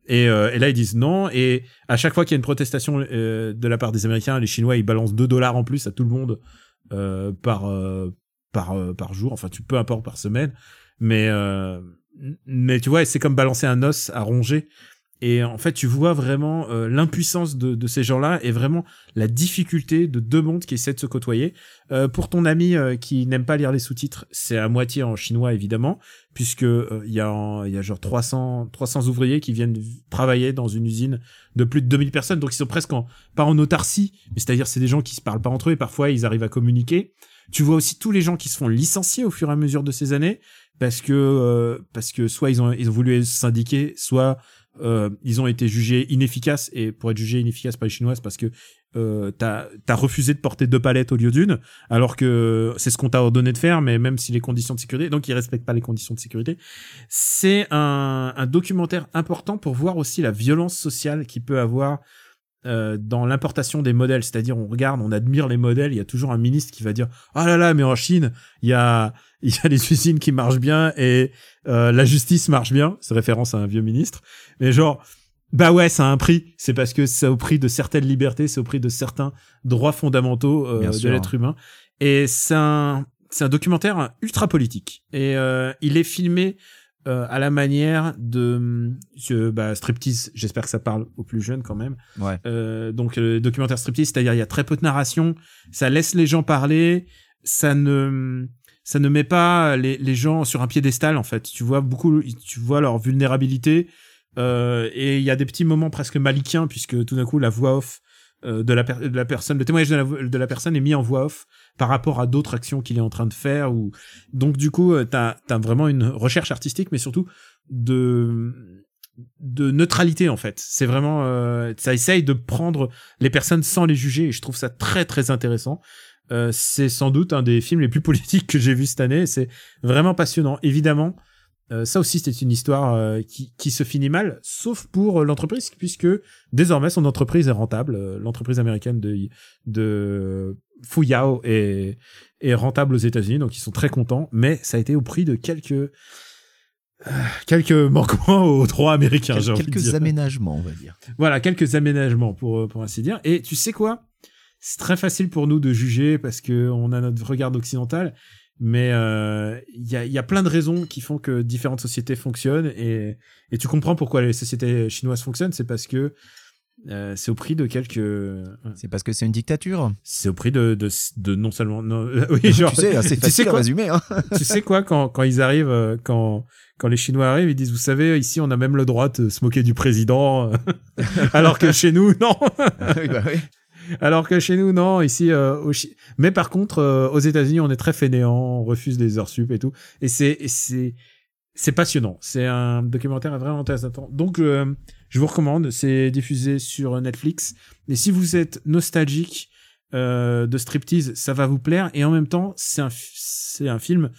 Et, euh, et là ils disent non. Et à chaque fois qu'il y a une protestation euh, de la part des Américains, les Chinois ils balancent 2 dollars en plus à tout le monde euh, par euh, par euh, par jour, enfin tu peu importe par semaine, mais euh, mais tu vois c'est comme balancer un os à ronger. Et en fait, tu vois vraiment euh, l'impuissance de, de ces gens-là et vraiment la difficulté de deux mondes qui essaient de se côtoyer. Euh, pour ton ami euh, qui n'aime pas lire les sous-titres, c'est à moitié en chinois évidemment, puisque euh, il y a y a genre 300 300 ouvriers qui viennent travailler dans une usine de plus de 2000 personnes, donc ils sont presque en, pas en autarcie, mais c'est-à-dire c'est des gens qui se parlent pas entre eux et parfois ils arrivent à communiquer. Tu vois aussi tous les gens qui se font licencier au fur et à mesure de ces années parce que euh, parce que soit ils ont ils ont voulu être syndiqués, soit euh, ils ont été jugés inefficaces et pour être jugés inefficaces par les Chinoises parce que euh, t'as as refusé de porter deux palettes au lieu d'une, alors que c'est ce qu'on t'a ordonné de faire, mais même si les conditions de sécurité, donc ils respectent pas les conditions de sécurité. C'est un, un documentaire important pour voir aussi la violence sociale qui peut avoir euh, dans l'importation des modèles, c'est-à-dire on regarde, on admire les modèles, il y a toujours un ministre qui va dire ah là là mais en Chine il y a il y a des usines qui marchent bien et euh, la justice marche bien, c'est référence à un vieux ministre, mais genre bah ouais, ça a un prix. C'est parce que c'est au prix de certaines libertés, c'est au prix de certains droits fondamentaux euh, de l'être humain. Et c'est un, c'est un documentaire ultra politique. Et il est filmé euh, à la manière de euh, bah, striptease. J'espère que ça parle aux plus jeunes quand même. Ouais. Euh, donc le documentaire striptease, c'est-à-dire il y a très peu de narration, ça laisse les gens parler, ça ne ça ne met pas les, les gens sur un piédestal en fait. Tu vois beaucoup, tu vois leur vulnérabilité euh, et il y a des petits moments presque malikiens puisque tout d'un coup la voix off euh, de, la de la personne, le témoignage de la, de la personne est mis en voix off par rapport à d'autres actions qu'il est en train de faire ou donc du coup euh, t'as as vraiment une recherche artistique mais surtout de de neutralité en fait. C'est vraiment euh, ça essaye de prendre les personnes sans les juger et je trouve ça très très intéressant. Euh, c'est sans doute un des films les plus politiques que j'ai vu cette année. C'est vraiment passionnant. Évidemment euh, ça aussi c'est une histoire euh, qui, qui se finit mal sauf pour euh, l'entreprise puisque désormais son entreprise est rentable Euh, l'entreprise américaine de de Fuyao est est rentable aux États-Unis donc ils sont très contents mais ça a été au prix de quelques quelques manquements aux droits américains Quel- j'ai envie de quelques dire. aménagements, on va dire. Voilà, quelques aménagements pour, pour ainsi dire. Et tu sais quoi? C'est très facile pour nous de juger parce que on a notre regard occidental, mais euh, il y, a, y a plein de raisons qui font que différentes sociétés fonctionnent et, et tu comprends pourquoi les sociétés chinoises fonctionnent. C'est parce que euh, c'est au prix de quelques. C'est parce que c'est une dictature. C'est au prix de, de, de non seulement. Non, oui, genre, tu sais, c'est tu sais à quoi? résumer. Hein. tu sais quoi quand, quand ils arrivent, euh, quand, quand les Chinois arrivent, ils disent, vous savez, ici on a même le droit de se moquer du président, euh, alors que chez nous, non. oui, bah oui. Alors que chez nous, non, ici, euh, au mais par contre, euh, aux États-Unis, on est très fainéant, on refuse des heures sup et tout. Et c'est, c'est, c'est passionnant. C'est un documentaire vraiment intéressant. Donc, euh, je vous recommande. C'est diffusé sur Netflix. Et si vous êtes nostalgique euh, de striptease, ça va vous plaire. Et en même temps, c'est un, c'est un film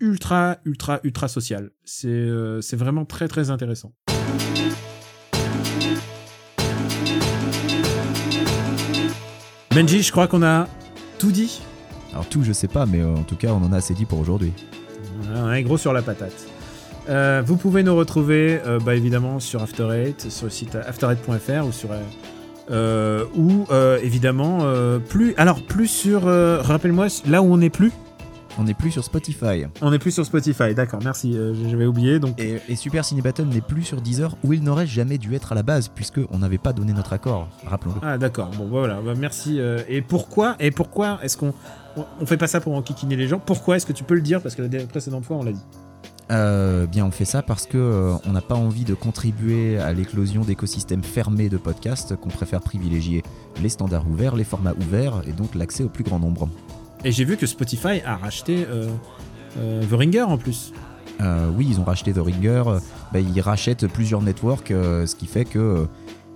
ultra, ultra, ultra social. C'est, euh, c'est vraiment très, très intéressant. Benji, je crois qu'on a tout dit. Alors tout, je sais pas, mais euh, en tout cas, on en a assez dit pour aujourd'hui. On est gros sur la patate. Euh, vous pouvez nous retrouver euh, bah, évidemment sur After Eight, sur le site after8.fr ou sur euh, ou évidemment plus alors plus sur rappelle-moi là où on n'est plus On n'est plus sur Spotify. on n'est plus sur Spotify d'accord merci euh, j'avais oublié donc Et, et Super Ciné Battle n'est plus sur Deezer, où il n'aurait jamais dû être à la base, puisque on n'avait pas donné notre accord. Rappelons-le. ah d'accord bon voilà bah, merci euh, et pourquoi et pourquoi est-ce qu'on on, on fait pas ça pour enquiquiner les gens pourquoi est-ce que tu peux le dire parce que la précédente fois on l'a dit Euh, bien, on fait ça parce que euh, on n'a pas envie de contribuer à l'éclosion d'écosystèmes fermés de podcasts, qu'on préfère privilégier les standards ouverts, les formats ouverts, et donc l'accès au plus grand nombre. Et j'ai vu que Spotify a racheté euh, euh, The Ringer en plus Euh, oui, ils ont racheté The Ringer, bah, ils rachètent plusieurs networks, ce qui fait que,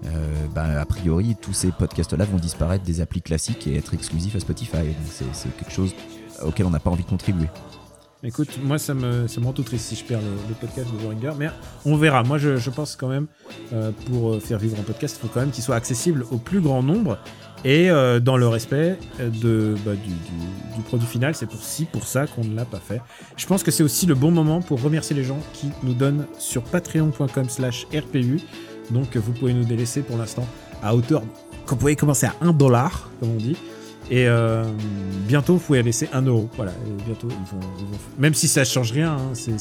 euh, bah, a priori, tous ces podcasts-là vont disparaître des applis classiques et être exclusifs à Spotify. C'est quelque chose auquel on n'a pas envie de contribuer. Écoute, moi ça me, ça me rend tout triste si je perds les, les podcasts de The Ringer, mais on verra. Moi je, je pense quand même, euh, pour faire vivre un podcast, il faut quand même qu'il soit accessible au plus grand nombre et euh, dans le respect euh, de, bah, du, du- du produit final. C'est pour, si pour ça qu'on ne l'a pas fait. Je pense que c'est aussi le bon moment pour remercier les gens qui nous donnent sur patreon.com slash RPU. Donc euh, vous pouvez nous délaisser pour l'instant à hauteur, vous pouvez commencer à 1 dollar, comme on dit. Et euh, bientôt, vous pouvez laisser 1 euro. Voilà, et bientôt, ils vont, ils vont- Même si ça change rien, hein, c'est,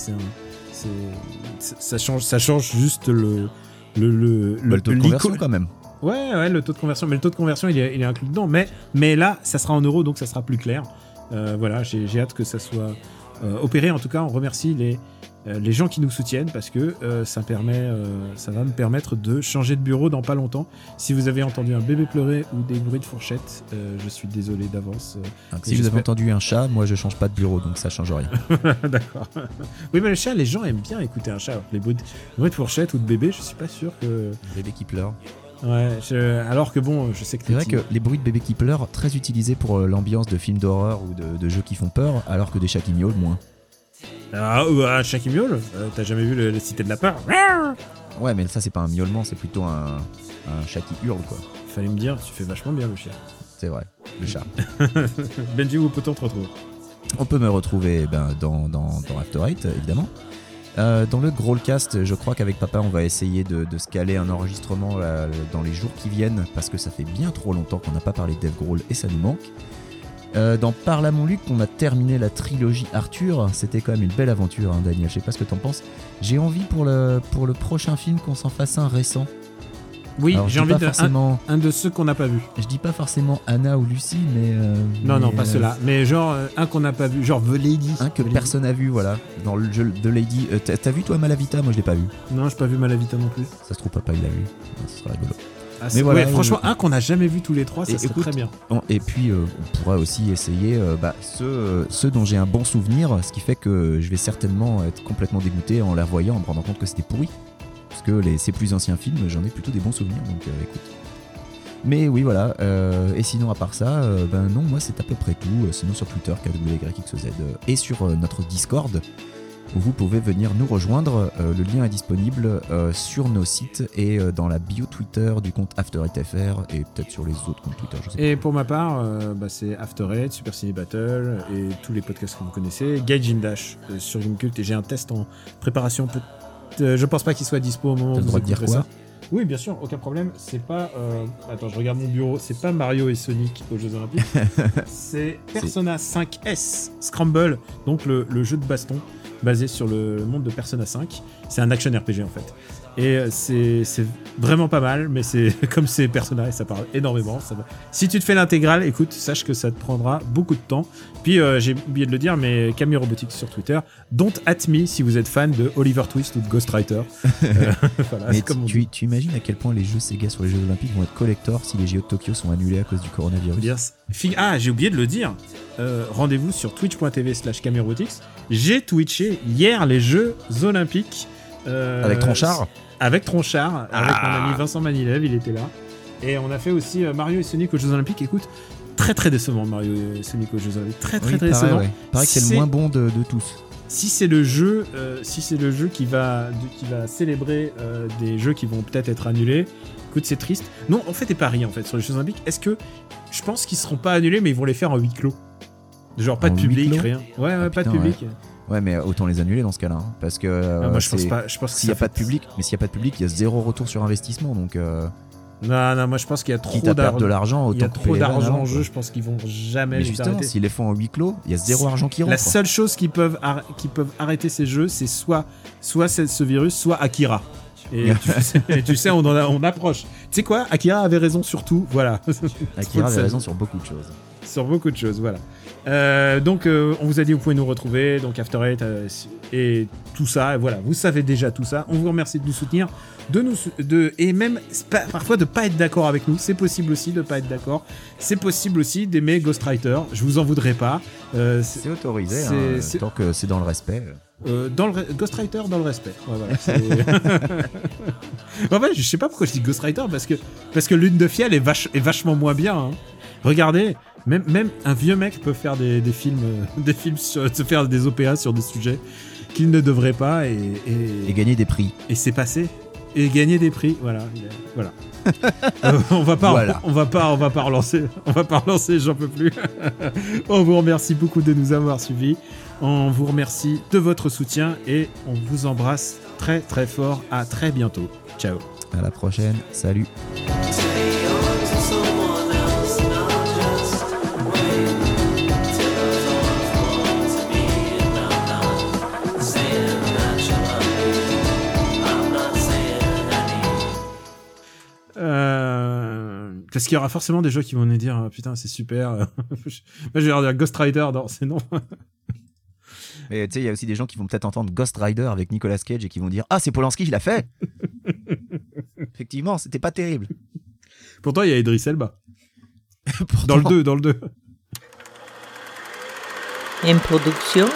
ça, change, ça change juste le. Le, le, Bah, le taux de conversion quand même. Ouais, ouais, le taux de conversion. Mais le taux de conversion, il est, il est inclus dedans. Mais, mais là, ça sera en euros, donc ça sera plus clair. Euh, voilà, j'ai, hâte que ça soit euh, opéré. En tout cas, on remercie les euh, les gens qui nous soutiennent parce que ça, permet, ça va me permettre de changer de bureau dans pas longtemps. Si vous avez entendu un bébé pleurer ou des bruits de fourchette, je suis désolé d'avance. Ah, Si vous avez entendu un chat, moi je change pas de bureau, donc ça change rien. D'accord. Oui, mais le chat, les gens aiment bien écouter un chat. alors Les bruits de, les bruits de fourchette ou de bébé, je suis pas sûr que. Bébé qui pleure. Ouais, je- alors que bon, je sais que C'est vrai que les bruits de bébé qui pleure, très utilisés pour euh, l'ambiance de films d'horreur ou de, de jeux qui font peur, alors que des chats qui miaulent, moins. Ah, ou un chat qui miaule Euh, T'as jamais vu le, la cité de la peur? Ouais, mais ça c'est pas un miaulement, c'est plutôt un, un chat qui hurle, quoi. Fallait me dire, tu fais vachement bien le chien. C'est vrai, le chat. Benji, où peut-on te retrouver? On peut me retrouver ben, dans, dans, dans After Eight, évidemment. Euh, dans le Growlcast, je crois qu'avec papa, on va essayer de, de se caler un enregistrement là, dans les jours qui viennent, parce que ça fait bien trop longtemps qu'on n'a pas parlé de Dave Grohl et ça nous manque. Euh, dans Parle à mon Luc, on a terminé la trilogie Arthur. C'était quand même une belle aventure, hein, Daniel. Je sais pas ce que t'en penses. J'ai envie pour le prochain film qu'on s'en fasse un récent. Oui, j'ai envie de. Un, forcément, un de ceux qu'on n'a pas vu. Je dis pas forcément Anna ou Lucie, mais. euh, Non, non, mais, pas euh, ceux-là. Mais genre, euh, un qu'on n'a pas vu. Genre The Lady. Un que The personne n'a vu, voilà. Dans le jeu de Lady. Euh, T'as vu toi Malavita? Moi je l'ai pas vu. Non, j'ai pas vu Malavita non plus. Ça se trouve, papa il l'a vu. Ça serait rigolo. Ah, c'est- voilà, ouais, franchement, un qu'on n'a jamais vu tous les trois, ça Et serait écoute, très bien. Et puis, euh, on pourrait aussi essayer euh, bah, ceux, euh, ceux dont j'ai un bon souvenir, ce qui fait que je vais certainement être complètement dégoûté en les revoyant, en me rendant compte que c'était pourri. Parce que ces plus anciens films, j'en ai plutôt des bons souvenirs, donc euh, écoute. Mais oui, voilà. euh, et sinon, à part ça, euh, ben non, moi c'est à peu près tout. Sinon, sur Twitter, KWYXZ, euh, et sur notre Discord, où vous pouvez venir nous rejoindre. Le lien est disponible sur nos sites et dans la bio Twitter du compte AfterEightFR et peut-être sur les autres comptes Twitter, je sais. Et pour ma part, bah, c'est After Super Ciné Battle et tous les podcasts que vous connaissez. Gaijin Dash sur Gamecult et j'ai un test en préparation. Peut- euh, je pense pas qu'il soit dispo au moment où le vous dire quoi? Ça. Oui, bien sûr, aucun problème. C'est pas. euh, Attends, je regarde mon bureau. C'est pas Mario et Sonic aux Jeux Olympiques. c'est Persona 5S Scramble, donc le, le jeu de baston basé sur le monde de Persona 5. C'est un action RPG en fait. Et euh, c'est vraiment pas mal, mais c'est comme c'est Persona et ça parle énormément. Ça va. Si tu te fais l'intégrale, écoute, sache que ça te prendra beaucoup de temps. Puis euh, j'ai oublié de le dire, mais Camille Robotics sur Twitter, don't at me si vous êtes fan de Oliver Twist ou de Ghostwriter. Euh, voilà, Mais comme tu, tu imagines à quel point les jeux Sega sur les Jeux Olympiques vont être collector si les JO de Tokyo sont annulés à cause du coronavirus? Ah, j'ai oublié de le dire. Euh, Rendez-vous sur twitch.tv slash Camerobotics. J'ai twitché hier les Jeux Olympiques. Avec Tronchard Avec Tronchard, avec Ah. mon ami Vincent Manilev, il était là. Et on a fait aussi euh, Mario et Sonic aux Jeux Olympiques. Écoute, très très décevant Mario et Sonic aux Jeux Olympiques. Très très Oui, très pareil, décevant. ouais. Pareil que c'est le moins bon de, de tous. Si c'est le jeu, euh, si c'est le jeu qui va, de- qui va célébrer euh, des jeux qui vont peut-être être annulés, écoute, c'est triste. Non, on fait des paris en fait sur les Jeux Olympiques. Est-ce que je pense qu'ils seront pas annulés, mais ils vont les faire en huis clos Genre pas En de public, rien. Ouais, ouais, Ah, pas de public. Ouais, mais autant les annuler dans ce cas-là. hein, parce que. Ah, euh, moi, je pense c'est- pas. Je pense que S'il n'y ça a pas de fait- public, mais s'il n'y a pas de public, il y a zéro retour sur investissement. Donc, euh, Non, non, moi je pense qu'il y a trop quitte à perdre de d'argent. l'argent, Il y a autant trop couper les vannes d'argent en jeu. Je pense qu'ils vont jamais Mais les justement, arrêter. s'ils les font en huis clos, il y a zéro argent qui rentre. La seule chose qui peuvent, qui peuvent arrêter ces jeux, c'est soit, soit ce virus, soit Akira. Et tu, sais, et tu sais, on, en a- on approche. Tu sais quoi? Akira avait raison sur tout. Voilà. Akira avait raison sur beaucoup de choses. sur beaucoup de choses, voilà. Euh, donc, euh, on vous a dit, vous pouvez nous retrouver, donc After Eight euh, et tout ça. Voilà, vous savez déjà tout ça. On vous remercie de nous soutenir, de nous, de et même parfois de pas être d'accord avec nous. C'est possible aussi de pas être d'accord. C'est possible aussi d'aimer Ghostwriter. Je vous en voudrais pas. C'est- autorisé, hein, tant que c'est dans le respect. Euh, dans le Ghostwriter dans le respect. Ouais, voilà, en fait, je sais pas pourquoi je dis Ghostwriter parce que parce que Lune de Fiel est, vache, est vachement moins bien. hein. Regardez, même même un vieux mec peut faire des, des films euh, des films sur, se faire des OPA sur des sujets qu'il ne devrait pas et et, Et gagner des prix. et c'est passé et gagner des prix. Voilà. Euh, on va pas, Voilà. on va pas, on va pas relancer, on va pas relancer, j'en peux plus. on vous remercie beaucoup de nous avoir suivis. On vous remercie de votre soutien et on vous embrasse très très fort. À très bientôt. Ciao. À la prochaine. Salut. Euh, parce qu'il y aura forcément des gens qui vont nous dire putain c'est super. Moi je vais leur dire Ghost Rider, non c'est non. Mais tu sais, il y a aussi des gens qui vont peut-être entendre Ghost Rider avec Nicolas Cage et qui vont dire Ah, c'est Polanski qui l'a fait Effectivement, c'était pas terrible. Pourtant, il y a Idris Elba. Pourtant- Dans le 2, dans le 2. Une production.